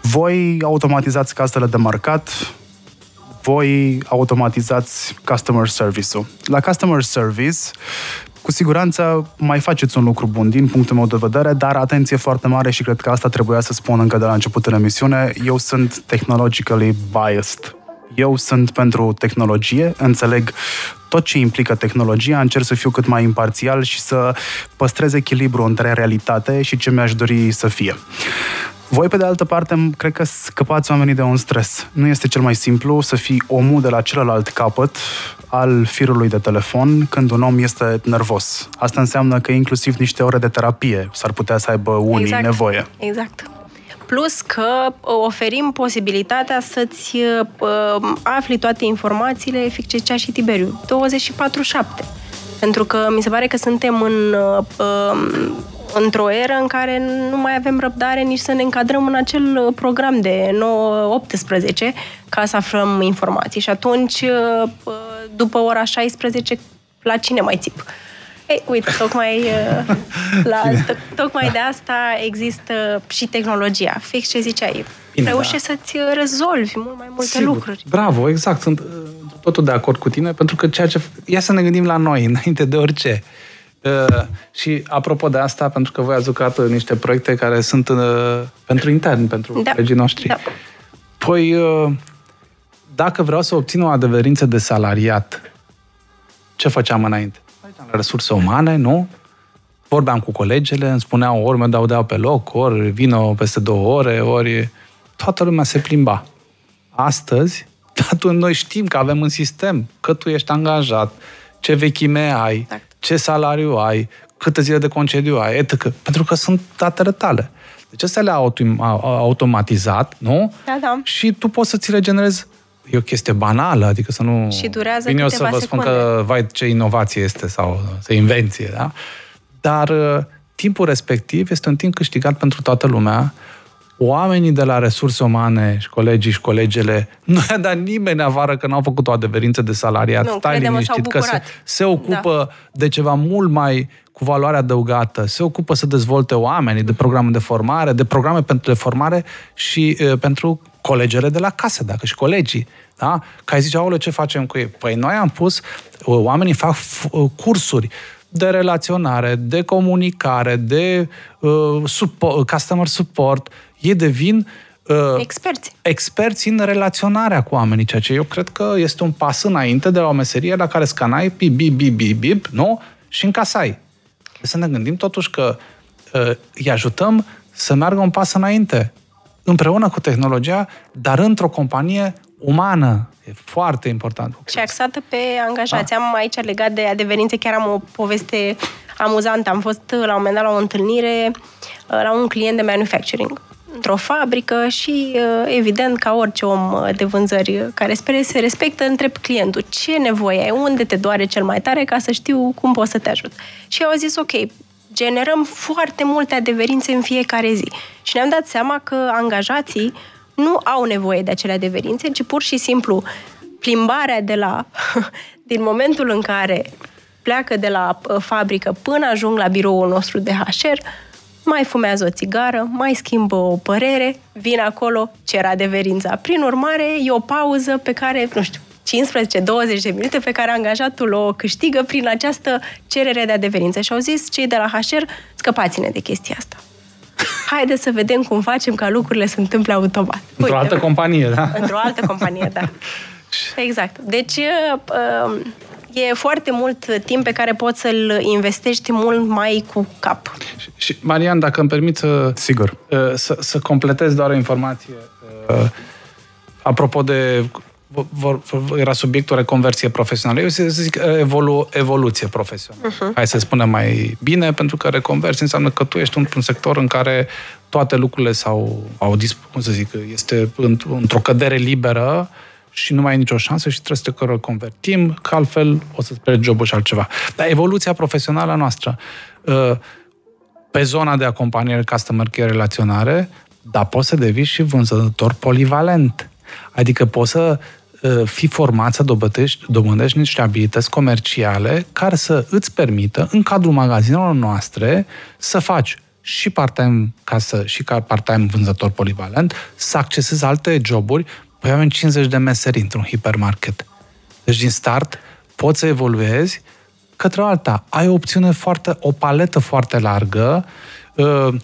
Voi automatizați casele de marcat, voi automatizați customer service-ul. La customer service, cu siguranță mai faceți un lucru bun din punctul meu de vedere, dar atenție foarte mare și cred că asta trebuia să spun încă de la început în emisiune. Eu sunt technologically biased eu sunt pentru tehnologie, înțeleg tot ce implică tehnologia, încerc să fiu cât mai imparțial și să păstrez echilibru între realitate și ce mi-aș dori să fie. Voi, pe de altă parte, cred că scăpați oamenii de un stres. Nu este cel mai simplu să fii omul de la celălalt capăt al firului de telefon când un om este nervos. Asta înseamnă că inclusiv niște ore de terapie s-ar putea să aibă unii exact. nevoie. Exact plus că uh, oferim posibilitatea să-ți uh, afli toate informațiile, Ficecea și Tiberiu, 24-7. Pentru că mi se pare că suntem în, uh, um, într-o eră în care nu mai avem răbdare nici să ne încadrăm în acel program de 9-18 ca să aflăm informații. Și atunci, uh, după ora 16, la cine mai țip? Uh, ei, uite, tocmai, uh, la, to- tocmai de asta există și tehnologia. Fix ce ziceai. Bine, Reușești da. să-ți rezolvi mult mai multe Sigur. lucruri. Bravo, exact. Sunt uh, totul de acord cu tine, pentru că ceea ce... Ia să ne gândim la noi, înainte de orice. Uh, și apropo de asta, pentru că voi ați jucat niște proiecte care sunt uh, pentru intern, pentru da. regii noștri. Da. Păi, uh, dacă vreau să obțin o adeverință de salariat Ce făceam înainte? La resurse umane, nu? Vorbeam cu colegele, îmi spuneau ori mă dau deau pe loc, ori vină peste două ore, ori... Toată lumea se plimba. Astăzi, atunci noi știm că avem un sistem, că tu ești angajat, ce vechime ai, exact. ce salariu ai, câte zile de concediu ai, etc. Pentru că sunt datele tale. Deci astea le-a automatizat, nu? Da, da. Și tu poți să ți le generezi e o chestie banală, adică să nu... Și durează Vine eu să vă secunde. spun că, vai, ce inovație este sau ce invenție, da? Dar uh, timpul respectiv este un timp câștigat pentru toată lumea. Oamenii de la resurse umane și colegii și colegele nu i-a dat nimeni afară că n-au făcut o adeverință de salariat. Nu, Stai credem, s-au liniștit că se, bucurat. se ocupă da. de ceva mult mai cu valoare adăugată, se ocupă să dezvolte oamenii, de programe de formare, de programe pentru de formare și uh, pentru colegele de la casă, dacă și colegii. Da? Că ai zice, aole, ce facem cu ei? Păi noi am pus, uh, oamenii fac f- uh, cursuri de relaționare, de comunicare, de uh, support, customer support. Ei devin uh, Experți. experți în relaționarea cu oamenii, ceea ce eu cred că este un pas înainte de la o meserie la care scanai bip, bip, bip, bip, bip, nu? Și încasai. Să ne gândim totuși că uh, îi ajutăm să meargă un pas înainte, împreună cu tehnologia, dar într-o companie umană. E foarte important. Și axată pe angajați. Am aici legat de adeverințe, chiar am o poveste amuzantă. Am fost la un moment dat la o întâlnire uh, la un client de manufacturing într-o fabrică și, uh, evident, ca orice om uh, de vânzări care spere se respectă, întreb clientul ce nevoie ai, unde te doare cel mai tare ca să știu cum pot să te ajut. Și eu au zis, ok, generăm foarte multe adeverințe în fiecare zi. Și ne-am dat seama că angajații nu au nevoie de acele adeverințe, ci pur și simplu plimbarea de la, din momentul în care pleacă de la uh, fabrică până ajung la biroul nostru de HR, mai fumează o țigară, mai schimbă o părere, vin acolo, cer adeverința. Prin urmare, e o pauză pe care, nu știu, 15-20 de minute pe care angajatul o câștigă prin această cerere de adeverință. Și au zis cei de la HR, scăpați-ne de chestia asta. Haideți să vedem cum facem ca lucrurile să întâmple automat. Într-o altă companie, da? Într-o altă companie, da. Exact. Deci uh, e foarte mult timp pe care poți să-l investești mult mai cu cap. Și, și Marian, dacă îmi permiți să, Sigur. uh, să, să completez doar o informație. uh, Apropo de vor, vor, era subiectul reconversie profesională. Eu să zic uh, evolu, evoluție profesională. Uh-huh. Hai să spunem mai bine, pentru că reconversie înseamnă că tu ești într-un sector în care toate lucrurile s-au, au disp- cum să zic, este înt- într-o cădere liberă și nu mai ai nicio șansă și trebuie să te reconvertim, că altfel o să-ți pierzi jobul și altceva. Dar evoluția profesională a noastră, uh, pe zona de acompaniere, customer care, relaționare, dar poți să devii și vânzător polivalent. Adică poți să uh, fii format să dobătești, dobândești niște abilități comerciale care să îți permită, în cadrul magazinelor noastre, să faci și part-time casă și ca part-time vânzător polivalent, să accesezi alte joburi. Păi avem 50 de meserii într-un hipermarket. Deci din start poți să evoluezi către alta. Ai o opțiune foarte, o paletă foarte largă. uh,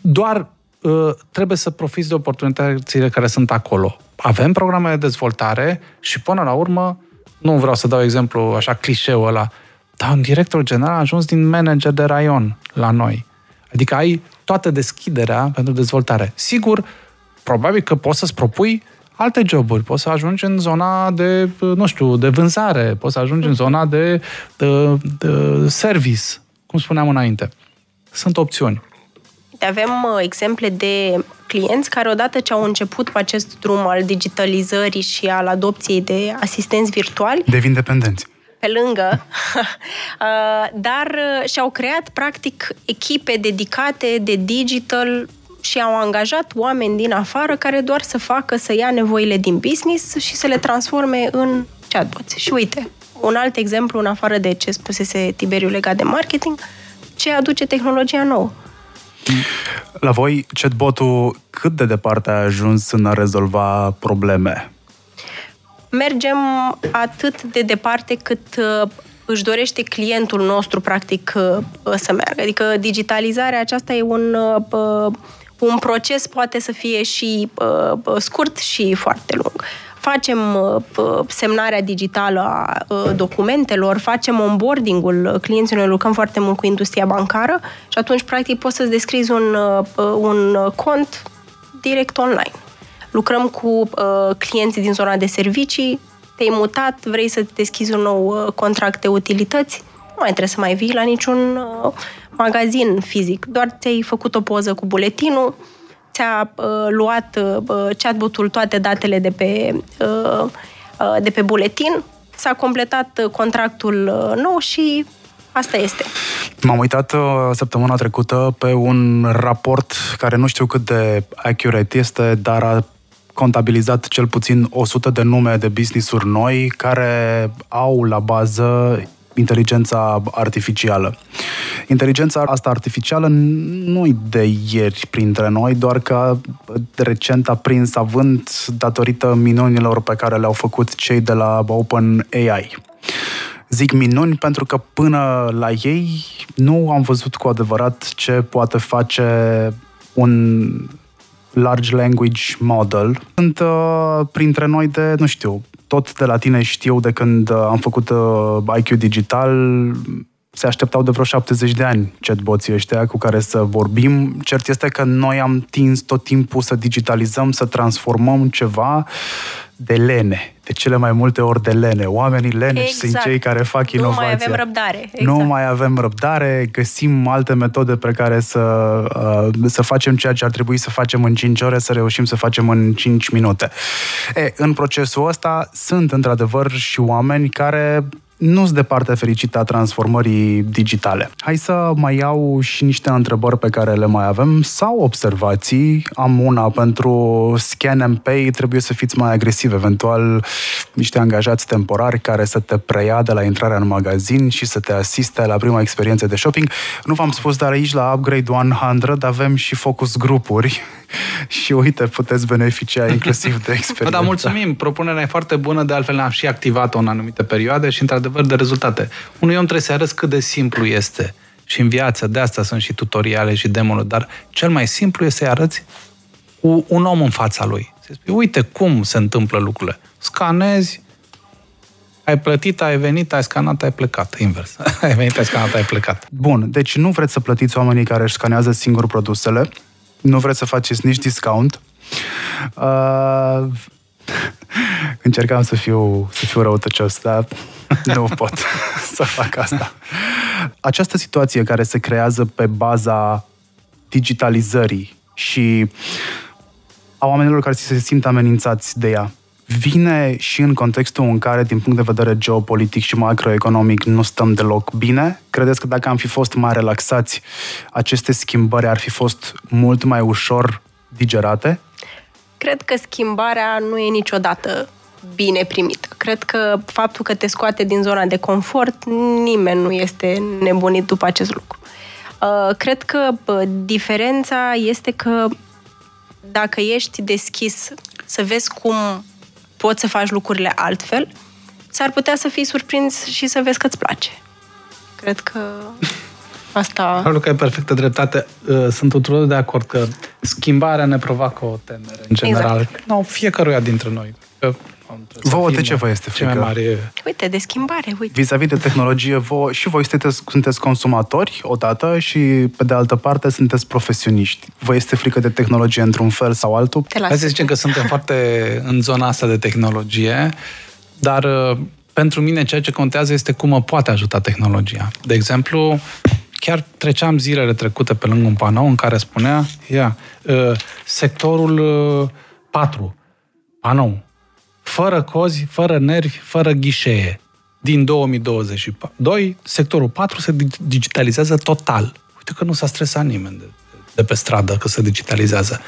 Doar uh, trebuie să profiți de oportunitățile care sunt acolo. Avem programe de dezvoltare și până la urmă, nu vreau să dau exemplu așa clișeul ăla, dar un director general a ajuns din manager de raion la noi. Adică ai toată deschiderea pentru dezvoltare. Sigur, probabil că poți să-ți propui alte joburi. Poți să ajungi în zona de, nu știu, de vânzare, poți să ajungi în zona de, de, de service, cum spuneam înainte. Sunt opțiuni. Avem uh, exemple de clienți care odată ce au început cu acest drum al digitalizării și al adopției de asistenți virtuali, Devin dependenți. pe lângă, uh, dar uh, și-au creat practic echipe dedicate de digital și au angajat oameni din afară care doar să facă, să ia nevoile din business și să le transforme în chatbots. Și uite, un alt exemplu, în afară de ce spusese Tiberiu legat de marketing, ce aduce tehnologia nouă. La voi, chatbotul cât de departe a ajuns în a rezolva probleme? mergem atât de departe cât uh, își dorește clientul nostru, practic, uh, să meargă. Adică digitalizarea aceasta e un, uh, un proces, poate să fie și uh, scurt și foarte lung. facem semnarea digitală a documentelor, facem onboarding-ul clienților, noi lucrăm foarte mult cu industria bancară și atunci, practic, poți să-ți descrizi un, un cont direct online. Lucrăm cu uh, clienții din zona de servicii, te-ai mutat, vrei să deschizi un nou uh, contract de utilități, nu mai trebuie să mai vii la niciun uh, magazin fizic, doar ți-ai făcut o poză cu buletinul, ți-a uh, luat uh, chatbot-ul toate datele de pe, uh, uh, de pe buletin, s-a completat uh, contractul uh, nou și asta este. M-am uitat uh, săptămâna trecută pe un raport care nu știu cât de accurate este, dar a contabilizat cel puțin 100 de nume de business-uri noi care au la bază inteligența artificială. Inteligența asta artificială nu-i de ieri printre noi, doar că recent a prins avânt datorită minunilor pe care le-au făcut cei de la OpenAI. Zic minuni pentru că până la ei nu am văzut cu adevărat ce poate face un large language model. Sunt uh, printre noi de, nu știu, tot de la tine știu de când uh, am făcut uh, IQ Digital, se așteptau de vreo 70 de ani chatboții ăștia cu care să vorbim. Cert este că noi am tins tot timpul să digitalizăm, să transformăm ceva de lene, de cele mai multe ori de lene. Oamenii lene exact. sunt cei care fac inovația. Nu mai avem răbdare. Exact. Nu mai avem răbdare, găsim alte metode pe care să, uh, să facem ceea ce ar trebui să facem în 5 ore, să reușim să facem în 5 minute. E, în procesul ăsta sunt într-adevăr și oameni care nu sunt de partea fericită a transformării digitale. Hai să mai iau și niște întrebări pe care le mai avem sau observații. Am una pentru scan and pay, trebuie să fiți mai agresiv, eventual niște angajați temporari care să te preia de la intrarea în magazin și să te asiste la prima experiență de shopping. Nu v-am spus, dar aici la Upgrade 100 avem și focus grupuri și uite, puteți beneficia inclusiv de experiență. Da, mulțumim. Propunerea e foarte bună, de altfel ne-am și activat-o în anumite perioade și, într-adevăr, de rezultate. Unui om trebuie să arăți cât de simplu este. Și în viață, de asta sunt și tutoriale și demo dar cel mai simplu este să-i arăți cu un om în fața lui. Să spui, uite cum se întâmplă lucrurile. Scanezi, ai plătit, ai venit, ai scanat, ai plecat. Invers. ai venit, ai scanat, ai plecat. Bun, deci nu vreți să plătiți oamenii care își scanează singur produsele, nu vreți să faceți nici discount. Uh, încercam să fiu, să fiu răutăcios, dar nu pot să fac asta. Această situație care se creează pe baza digitalizării și a oamenilor care se simt amenințați de ea, vine și în contextul în care, din punct de vedere geopolitic și macroeconomic, nu stăm deloc bine? Credeți că dacă am fi fost mai relaxați, aceste schimbări ar fi fost mult mai ușor digerate? Cred că schimbarea nu e niciodată bine primită. Cred că faptul că te scoate din zona de confort, nimeni nu este nebunit după acest lucru. Uh, cred că diferența este că dacă ești deschis să vezi cum poți să faci lucrurile altfel, s-ar putea să fii surprins și să vezi că îți place. Cred că asta... Probabil că ai perfectă dreptate. Uh, sunt tuturor de acord că schimbarea ne provoacă o temere, în general. Exact. No, fiecăruia dintre noi. Vouă de ce vă este frică? Mai mare... Uite, de schimbare, uite. Vis-a-vis de tehnologie, vouă, și voi sunteți, sunteți consumatori odată și, pe de altă parte, sunteți profesioniști. Vă este frică de tehnologie într-un fel sau altul? Hai să zicem că suntem foarte în zona asta de tehnologie, dar uh, pentru mine ceea ce contează este cum mă poate ajuta tehnologia. De exemplu, chiar treceam zilele trecute pe lângă un panou în care spunea, ia, uh, sectorul 4, uh, panou, fără cozi, fără nervi, fără ghișee. Din 2022, sectorul 4 se digitalizează total. Uite că nu s-a stresat nimeni de, de pe stradă că se digitalizează.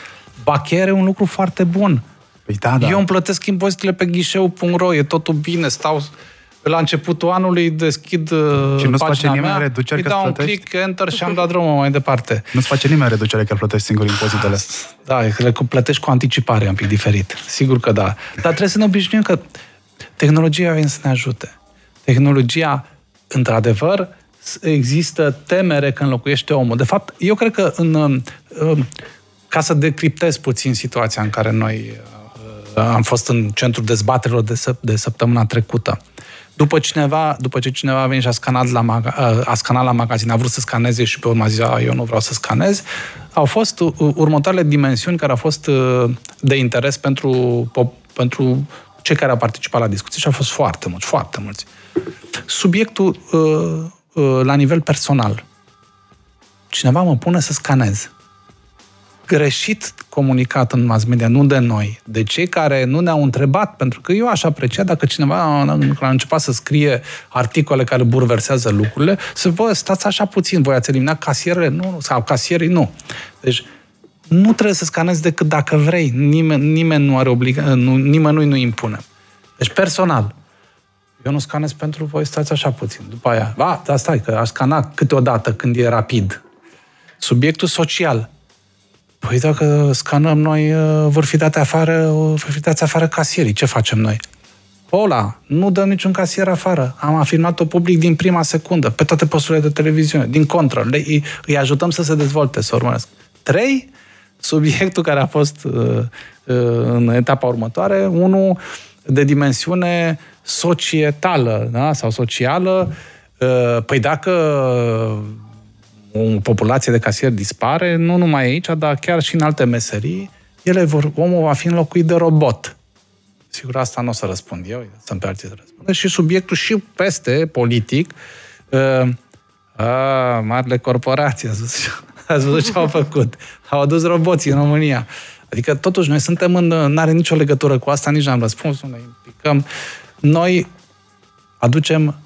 Ba chiar e un lucru foarte bun. Păi da, da. Eu îmi plătesc impozitele pe ghișeu.ro, e totul bine, stau la începutul anului deschid și nu face nimeni mea, reducere îi dau un click, enter și am dat drumul mai departe. Nu-ți face nimeni reducere că plătești singur impozitele. Da, le plătești cu anticipare un pic diferit. Sigur că da. Dar trebuie să ne obișnuim că tehnologia vine să ne ajute. Tehnologia, într-adevăr, există temere când locuiește omul. De fapt, eu cred că în, ca să decriptez puțin situația în care noi am fost în centrul dezbaterilor de, săp- de săptămâna trecută. După, cineva, după ce cineva a venit și a scanat la, maga, a scanat la magazin, a vrut să scaneze și pe urmă a zis, a, eu nu vreau să scanez, au fost uh, următoarele dimensiuni care au fost uh, de interes pentru, pentru cei care au participat la discuții și au fost foarte mulți, foarte mulți. Subiectul uh, uh, la nivel personal. Cineva mă pune să scanez greșit comunicat în mass media, nu de noi, de cei care nu ne-au întrebat, pentru că eu aș aprecia dacă cineva a început să scrie articole care burversează lucrurile, să vă stați așa puțin, voi ați eliminat casierele? Nu, sau casierii? Nu. Deci, nu trebuie să scanezi decât dacă vrei. Nimeni, nimeni nu are obliga, nu, nimănui nu impune. Deci, personal, eu nu scanez pentru voi, stați așa puțin. După aia, a, da, stai, că aș scana câteodată când e rapid. Subiectul social. Păi dacă scanăm noi, uh, vor fi date afară, vor fi dați afară casierii. Ce facem noi? Ola, nu dăm niciun casier afară. Am afirmat-o public din prima secundă, pe toate posturile de televiziune. Din contră, le, îi, îi ajutăm să se dezvolte, să urmăresc. Trei, subiectul care a fost uh, uh, în etapa următoare, unul de dimensiune societală da? sau socială. Uh, păi dacă o populație de casieri dispare, nu numai aici, dar chiar și în alte meserii, ele vor, omul va fi înlocuit de robot. Sigur, asta nu o să răspund eu, sunt pe alții să răspundă. Și subiectul și peste politic, uh, a, marile corporații, ați văzut, ați văzut ce au făcut. Au adus roboții în România. Adică, totuși, noi suntem în... Nu are nicio legătură cu asta, nici n-am răspuns, nu ne implicăm. Noi aducem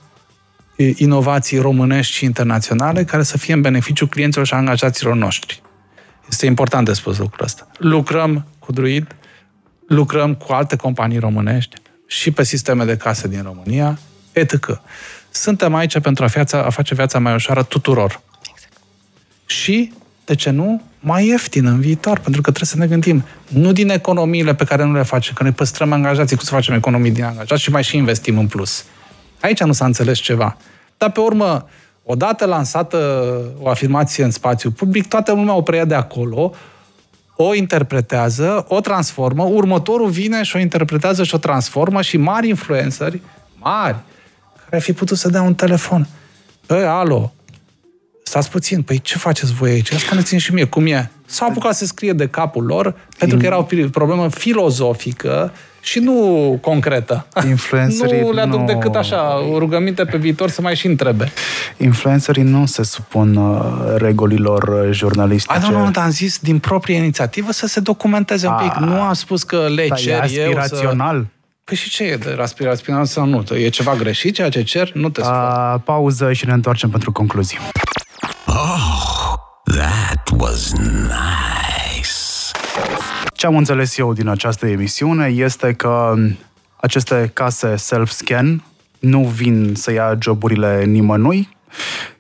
inovații românești și internaționale care să fie în beneficiu clienților și angajaților noștri. Este important de spus lucrul ăsta. Lucrăm cu Druid, lucrăm cu alte companii românești și pe sisteme de case din România, etc. Suntem aici pentru a, viața, a face viața mai ușoară tuturor. Exact. Și, de ce nu, mai ieftin în viitor, pentru că trebuie să ne gândim nu din economiile pe care nu le facem, că ne păstrăm angajații, cum să facem economii din angajați și mai și investim în plus. Aici nu s-a înțeles ceva. Dar pe urmă, odată lansată o afirmație în spațiu public, toată lumea o preia de acolo, o interpretează, o transformă, următorul vine și o interpretează și o transformă și mari influenceri, mari, care ar fi putut să dea un telefon. Băi, alo, stați puțin, păi ce faceți voi aici? Asta ne țin și mie, cum e? S-au apucat să scrie de capul lor, pentru că era o problemă filozofică și nu concretă. Influencerii nu le aduc nu... decât așa, o rugăminte pe viitor să mai și întrebe. Influencerii nu se supun uh, regulilor uh, jurnalistice. A, nu, nu, dar am zis din proprie inițiativă să se documenteze A, un pic. Nu am spus că le da, cer e aspirațional. Eu să... Păi și ce e de aspirațional sau nu? E ceva greșit ceea ce cer? Nu te A, Pauză și ne întoarcem pentru concluzii. Oh, that was nice. Ce am înțeles eu din această emisiune este că aceste case self-scan nu vin să ia joburile nimănui,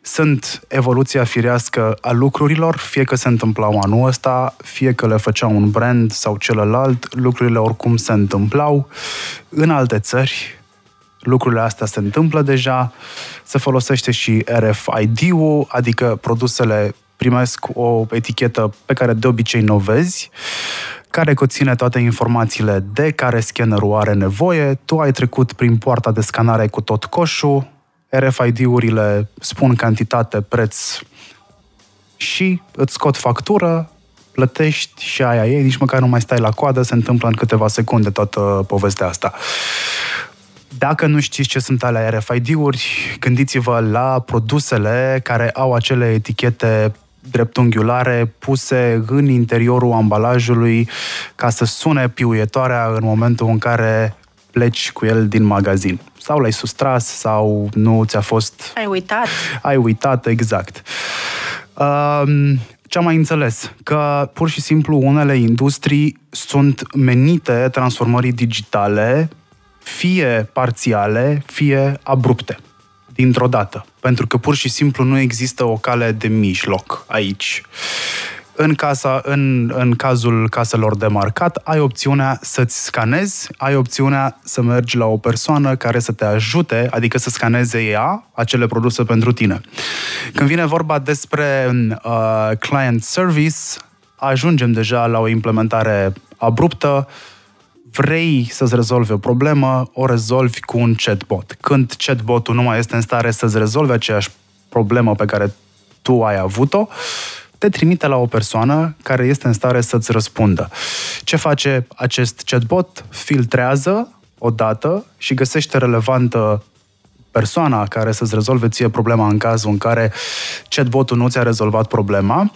sunt evoluția firească a lucrurilor, fie că se întâmplau anul ăsta, fie că le făcea un brand sau celălalt, lucrurile oricum se întâmplau. În alte țări, lucrurile astea se întâmplă deja, se folosește și RFID-ul, adică produsele primesc o etichetă pe care de obicei nu o vezi, care conține toate informațiile de care scannerul are nevoie, tu ai trecut prin poarta de scanare cu tot coșul, RFID-urile spun cantitate, preț și îți scot factură, plătești și aia e, nici măcar nu mai stai la coadă, se întâmplă în câteva secunde toată povestea asta. Dacă nu știți ce sunt alea RFID-uri, gândiți-vă la produsele care au acele etichete dreptunghiulare puse în interiorul ambalajului ca să sune piuietoarea în momentul în care pleci cu el din magazin. Sau l-ai sustras, sau nu ți-a fost... Ai uitat. Ai uitat, exact. Um, ce am mai înțeles? Că pur și simplu unele industrii sunt menite transformării digitale, fie parțiale, fie abrupte dintr-o dată. Pentru că pur și simplu nu există o cale de mijloc aici. În, casa, în, în cazul caselor de marcat, ai opțiunea să-ți scanezi, ai opțiunea să mergi la o persoană care să te ajute, adică să scaneze ea acele produse pentru tine. Când vine vorba despre uh, client service, ajungem deja la o implementare abruptă, vrei să-ți rezolvi o problemă, o rezolvi cu un chatbot. Când chatbotul nu mai este în stare să-ți rezolve aceeași problemă pe care tu ai avut-o, te trimite la o persoană care este în stare să-ți răspundă. Ce face acest chatbot? Filtrează o dată și găsește relevantă persoana care să-ți rezolve ție problema în cazul în care chatbotul nu ți-a rezolvat problema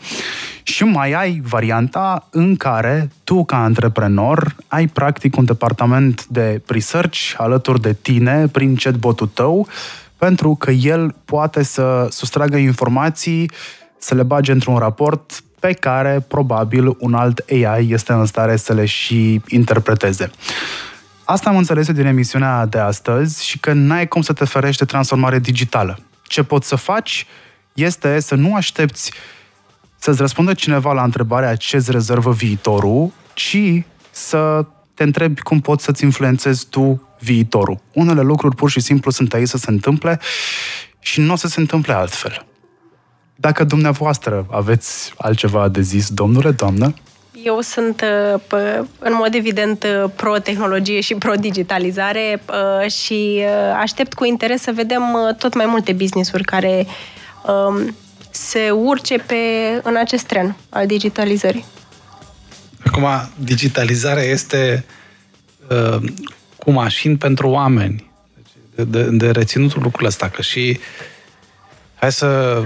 și mai ai varianta în care tu, ca antreprenor, ai practic un departament de research alături de tine prin chatbotul tău pentru că el poate să sustragă informații, să le bage într-un raport pe care probabil un alt AI este în stare să le și interpreteze. Asta am înțeles din emisiunea de astăzi și că n-ai cum să te ferești de transformare digitală. Ce poți să faci este să nu aștepți să-ți răspundă cineva la întrebarea ce îți rezervă viitorul, ci să te întrebi cum poți să-ți influențezi tu viitorul. Unele lucruri pur și simplu sunt aici să se întâmple și nu o să se întâmple altfel. Dacă dumneavoastră aveți altceva de zis, domnule, doamnă, eu sunt, uh, în mod evident, uh, pro-tehnologie și pro-digitalizare uh, și aștept cu interes să vedem tot mai multe business-uri care um, se urce pe, în acest tren al digitalizării. Acum, digitalizarea este uh, cu mașini pentru oameni. Deci, de, de, de reținutul lucrul ăsta, că și hai să,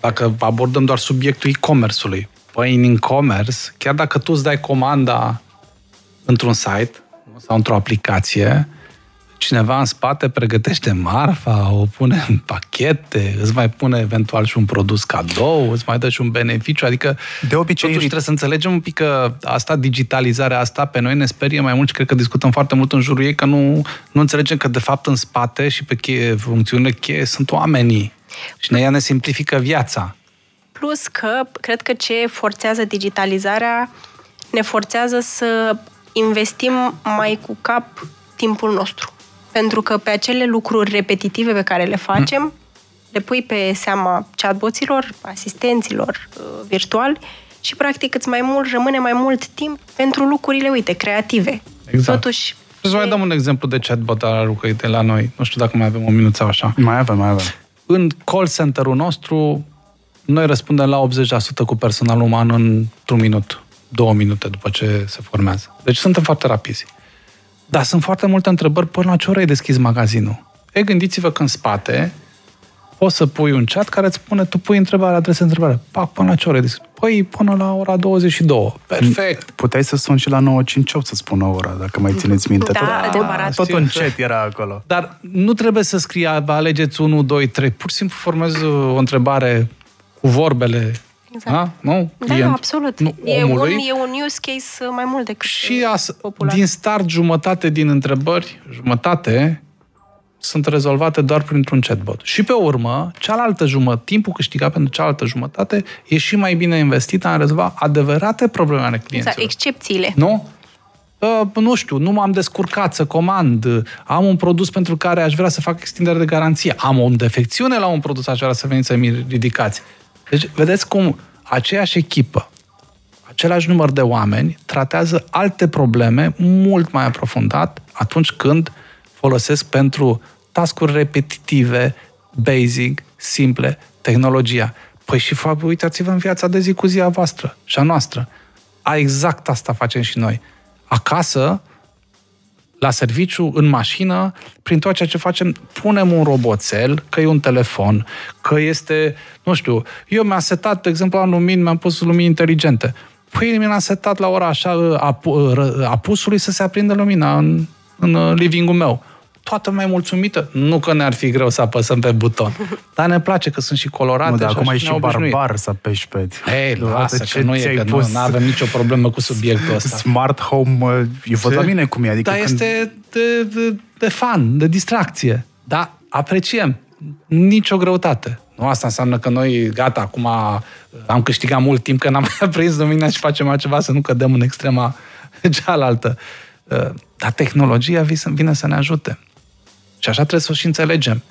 dacă abordăm doar subiectul e-commerce-ului, Păi în e-commerce, chiar dacă tu îți dai comanda într-un site sau într-o aplicație, cineva în spate pregătește marfa, o pune în pachete, îți mai pune eventual și un produs cadou, îți mai dă și un beneficiu, adică de obicei totuși trebuie să înțelegem un pic că asta, digitalizarea asta, pe noi ne sperie mai mult și cred că discutăm foarte mult în jurul ei, că nu, nu înțelegem că de fapt în spate și pe cheie, funcțiunile cheie sunt oamenii și ne ea ne simplifică viața. Plus că cred că ce forțează digitalizarea ne forțează să investim mai cu cap timpul nostru. Pentru că pe acele lucruri repetitive pe care le facem, mm. le pui pe seama chatboților, asistenților uh, virtuali și practic îți mai mult, rămâne mai mult timp pentru lucrurile, uite, creative. Exact. Totuși, să mai dăm un exemplu de chatbot al de la noi. Nu știu dacă mai avem o minut sau așa. Mai avem, mai avem. În call center-ul nostru noi răspundem la 80% cu personal uman într-un minut, două minute după ce se formează. Deci suntem foarte rapizi. Dar sunt foarte multe întrebări până la ce oră ai deschis magazinul. E, gândiți-vă că în spate poți să pui un chat care îți spune, tu pui întrebare, adrese întrebare. Pac, până la ce oră ai deschis? Păi, până la ora 22. Perfect. Puteai să suni și la 958 să spună ora, dacă mai țineți minte. Da, tot, adevărat. Tot un chat era acolo. Dar nu trebuie să scrie, alegeți 1, 2, 3. Pur și simplu formezi o întrebare cu vorbele Exact. Da? Nu? Da, Client, absolut. Nu, e, un, e un use case mai mult decât Și as, popular. din start, jumătate din întrebări, jumătate, sunt rezolvate doar printr-un chatbot. Și pe urmă, cealaltă jumătate, timpul câștigat pentru cealaltă jumătate e și mai bine investit în a rezolva adevărate probleme ale clienților. Exact, excepțiile. Nu? Uh, nu știu, nu m-am descurcat să comand, am un produs pentru care aș vrea să fac extindere de garanție, am o defecțiune la un produs, aș vrea să veniți să-mi ridicați. Deci, vedeți cum aceeași echipă, același număr de oameni, tratează alte probleme mult mai aprofundat atunci când folosesc pentru tascuri repetitive, basic, simple, tehnologia. Păi și uitați-vă în viața de zi cu zi a voastră și a noastră. A exact asta facem și noi acasă, la serviciu, în mașină, prin tot ceea ce facem, punem un roboțel, că e un telefon, că este, nu știu, eu mi-am setat, de exemplu, la lumini, mi-am pus lumini inteligente. Păi mi-am setat la ora așa a, a pusului să se aprindă lumina în, în living-ul meu toată mai mulțumită. Nu că ne-ar fi greu să apăsăm pe buton, dar ne place că sunt și colorate. Nu, dar acum e și barbar să apeși pe... Ei, lasă ce că nu e, că pus... nu avem nicio problemă cu subiectul ăsta. Smart home, eu văd la mine cum e. Adică dar când... este de, de, de fan, de distracție. Da, apreciem. Nicio greutate. Nu asta înseamnă că noi, gata, acum am câștigat mult timp că n-am mai prins lumina și facem altceva să nu cădem în extrema cealaltă. Dar tehnologia vine să ne ajute. Și așa trebuie să o și înțelegem.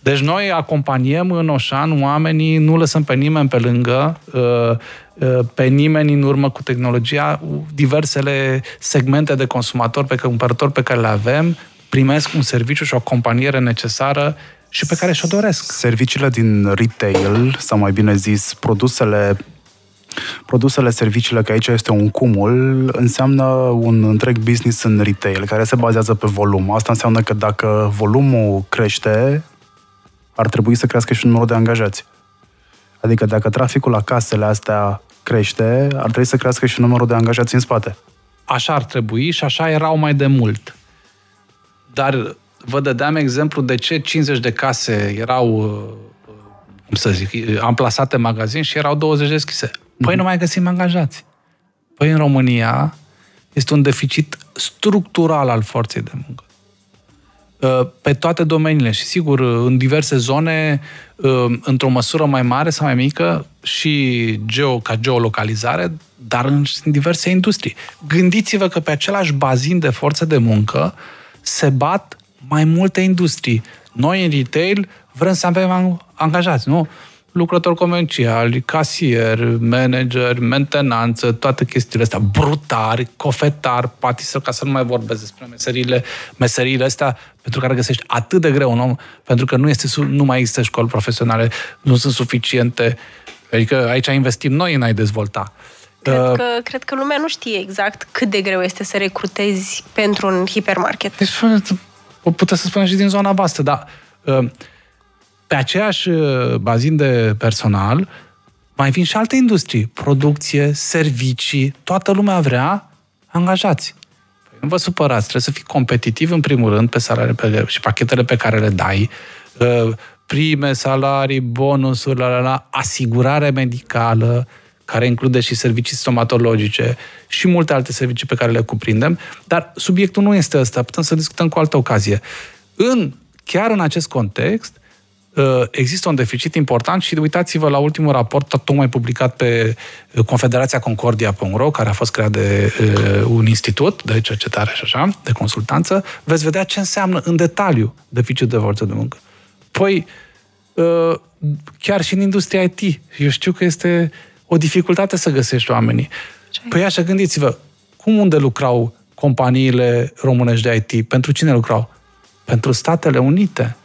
Deci noi acompaniem în Oșan oamenii, nu lăsăm pe nimeni pe lângă, uh, uh, pe nimeni în urmă cu tehnologia, diversele segmente de consumatori, pe cumpărători pe care le avem, primesc un serviciu și o companiere necesară și pe care și-o doresc. Serviciile din retail, sau mai bine zis, produsele produsele, serviciile, că aici este un cumul, înseamnă un întreg business în retail, care se bazează pe volum. Asta înseamnă că dacă volumul crește, ar trebui să crească și numărul de angajați. Adică dacă traficul la casele astea crește, ar trebui să crească și numărul de angajați în spate. Așa ar trebui și așa erau mai de mult. Dar vă dădeam exemplu de ce 50 de case erau, uh, cum să zic, amplasate în magazin și erau 20 deschise. Păi mm-hmm. nu mai găsim angajați. Păi în România este un deficit structural al forței de muncă. Uh, pe toate domeniile și sigur în diverse zone uh, într-o măsură mai mare sau mai mică și geo, ca geolocalizare, dar în diverse industrii. Gândiți-vă că pe același bazin de forță de muncă se bat mai multe industrii. Noi în retail vrem să avem angajați, nu? Lucrători comerciali, casier, manager, mentenanță, toate chestiile astea, brutari, cofetar, patiser, ca să nu mai vorbesc despre meserile, meseriile astea pentru care găsești atât de greu un om, pentru că nu, este, nu mai există școli profesionale, nu sunt suficiente. Adică aici investim noi în a-i dezvolta. Cred uh, că, cred că lumea nu știe exact cât de greu este să recrutezi pentru un hipermarket. Deci, o puteți să spuneți și din zona voastră, dar uh, pe aceeași uh, bazin de personal mai vin și alte industrii, producție, servicii, toată lumea vrea angajați. Păi nu vă supărați, trebuie să fii competitiv în primul rând pe salariile pe, și pachetele pe care le dai, uh, prime, salarii, bonusuri, la, la, la, asigurare medicală, care include și servicii stomatologice și multe alte servicii pe care le cuprindem, dar subiectul nu este ăsta, putem să discutăm cu altă ocazie. În, chiar în acest context, Uh, există un deficit important și uitați-vă la ultimul raport tocmai publicat pe uh, Confederația Concordia.ro, care a fost creat de uh, un institut de cercetare și așa, de consultanță, veți vedea ce înseamnă în detaliu deficit de forță de muncă. Păi, chiar și în industria IT, eu știu că este o dificultate să găsești oamenii. Păi așa, gândiți-vă, cum unde lucrau companiile românești de IT? Pentru cine lucrau? Pentru Statele Unite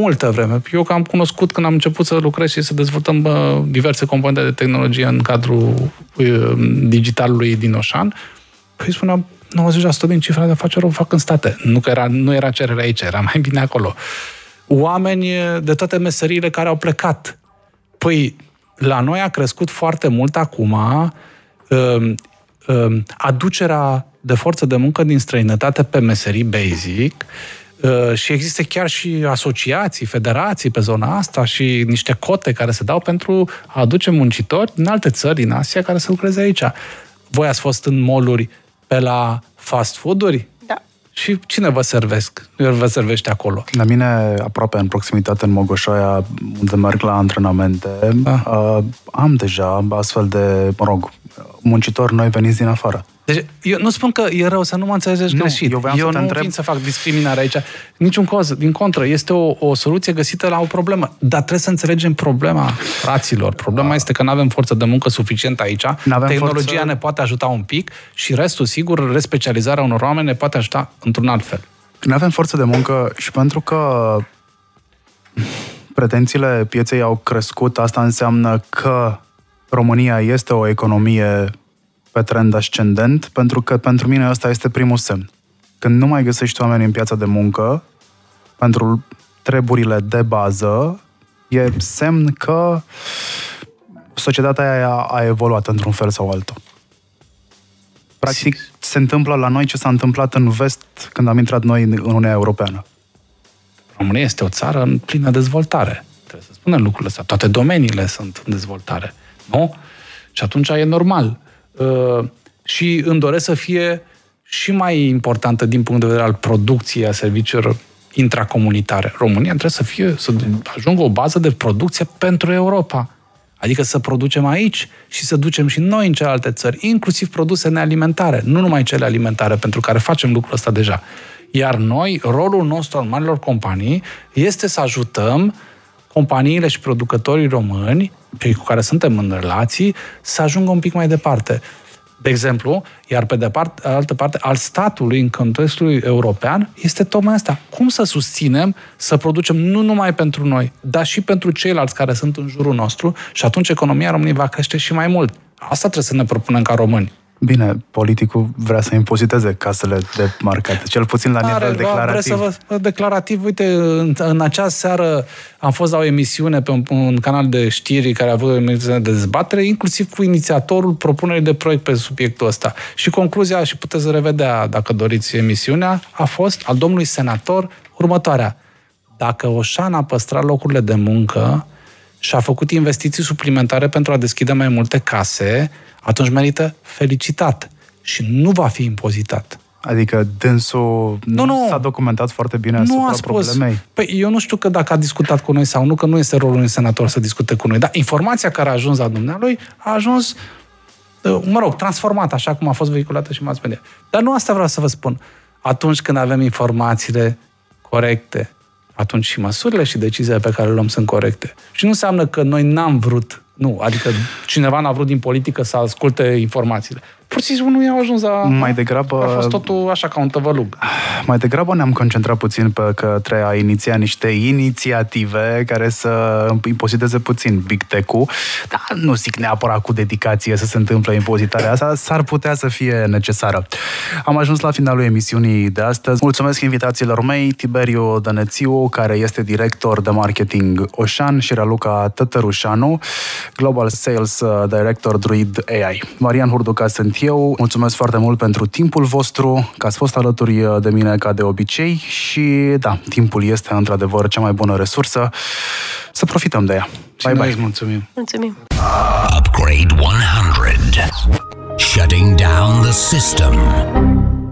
multă vreme. Eu că am cunoscut când am început să lucrez și să dezvoltăm bă, diverse componente de tehnologie în cadrul uh, digitalului din Oșan, păi spuneam, 90% din cifra de afaceri o fac în state. Nu că era, nu era cerere aici, era mai bine acolo. Oameni de toate meseriile care au plecat. Păi, la noi a crescut foarte mult acum uh, uh, aducerea de forță de muncă din străinătate pe meserii basic Uh, și există chiar și asociații, federații pe zona asta și niște cote care se dau pentru a aduce muncitori din alte țări din Asia care să lucreze aici. Voi ați fost în moluri pe la fast food-uri? Da. Și cine vă servesc? Vă servește acolo? La mine, aproape în proximitate, în Mogoșoaia, unde merg la antrenamente, da. uh, am deja astfel de, mă rog, muncitori noi veniți din afară. Deci, eu nu spun că e rău, să nu mă înțelegeți nu, greșit. Eu, eu să nu întreb... vin să fac discriminare aici. Niciun coz. Din contră, este o, o soluție găsită la o problemă. Dar trebuie să înțelegem problema fraților. Problema este că nu avem forță de muncă suficient aici. N-avem Tehnologia forță... ne poate ajuta un pic și restul, sigur, respecializarea unor oameni ne poate ajuta într-un alt fel. Nu avem forță de muncă și pentru că pretențiile pieței au crescut, asta înseamnă că România este o economie pe trend ascendent, pentru că pentru mine ăsta este primul semn. Când nu mai găsești oameni în piața de muncă, pentru treburile de bază, e semn că societatea aia a evoluat într-un fel sau altul. Practic, se întâmplă la noi ce s-a întâmplat în vest când am intrat noi în Uniunea Europeană. România este o țară în plină dezvoltare. Trebuie să spunem lucrurile astea. Toate domeniile sunt în dezvoltare. Nu? Și atunci e normal. Uh, și îmi doresc să fie și mai importantă din punct de vedere al producției a serviciilor intracomunitare. România trebuie să fie, să ajungă o bază de producție pentru Europa. Adică să producem aici și să ducem și noi în celelalte țări, inclusiv produse nealimentare, nu numai cele alimentare, pentru care facem lucrul ăsta deja. Iar noi, rolul nostru al marilor companii este să ajutăm companiile și producătorii români, cei cu care suntem în relații, să ajungă un pic mai departe. De exemplu, iar pe de part, altă parte, al statului în contextul european este tocmai asta. Cum să susținem să producem nu numai pentru noi, dar și pentru ceilalți care sunt în jurul nostru și atunci economia României va crește și mai mult. Asta trebuie să ne propunem ca români. Bine, politicul vrea să impoziteze casele de marcat, cel puțin la nivel declarativ. Vrea să vă, declarativ, uite, în, în acea seară am fost la o emisiune pe un, un canal de știri care a avut o emisiune de dezbatere, inclusiv cu inițiatorul propunerii de proiect pe subiectul ăsta. Și concluzia, și puteți revedea dacă doriți emisiunea, a fost al domnului senator următoarea. Dacă Oșan a păstrat locurile de muncă și a făcut investiții suplimentare pentru a deschide mai multe case, atunci merită felicitat și nu va fi impozitat. Adică dânsul nu, nu s-a documentat foarte bine asupra nu a spus. problemei. Păi eu nu știu că dacă a discutat cu noi sau nu, că nu este rolul unui senator să discute cu noi. Dar informația care a ajuns la dumnealui a ajuns, uh, mă rog, transformată, așa cum a fost vehiculată și mass media. Dar nu asta vreau să vă spun. Atunci când avem informațiile corecte, atunci și măsurile și deciziile pe care le luăm sunt corecte. Și nu înseamnă că noi n-am vrut nu, adică cineva n-a vrut din politică să asculte informațiile pur și simplu nu i-au ajuns la... Mai degrabă... A fost totul așa ca un tăvălug. Mai degrabă ne-am concentrat puțin pe către a iniția niște inițiative care să impoziteze puțin Big Tech-ul, dar nu zic neapărat cu dedicație să se întâmple impozitarea asta, s-ar putea să fie necesară. Am ajuns la finalul emisiunii de astăzi. Mulțumesc invitațiilor mei, Tiberiu Dănețiu, care este director de marketing Oșan și Raluca Tătărușanu, Global Sales Director Druid AI. Marian Hurduca sunt eu. Mulțumesc foarte mult pentru timpul vostru, că ați fost alături de mine ca de obicei și da, timpul este într-adevăr cea mai bună resursă. Să profităm de ea. Bye bye. Mulțumim. Mulțumim. Upgrade 100. Shutting down the system.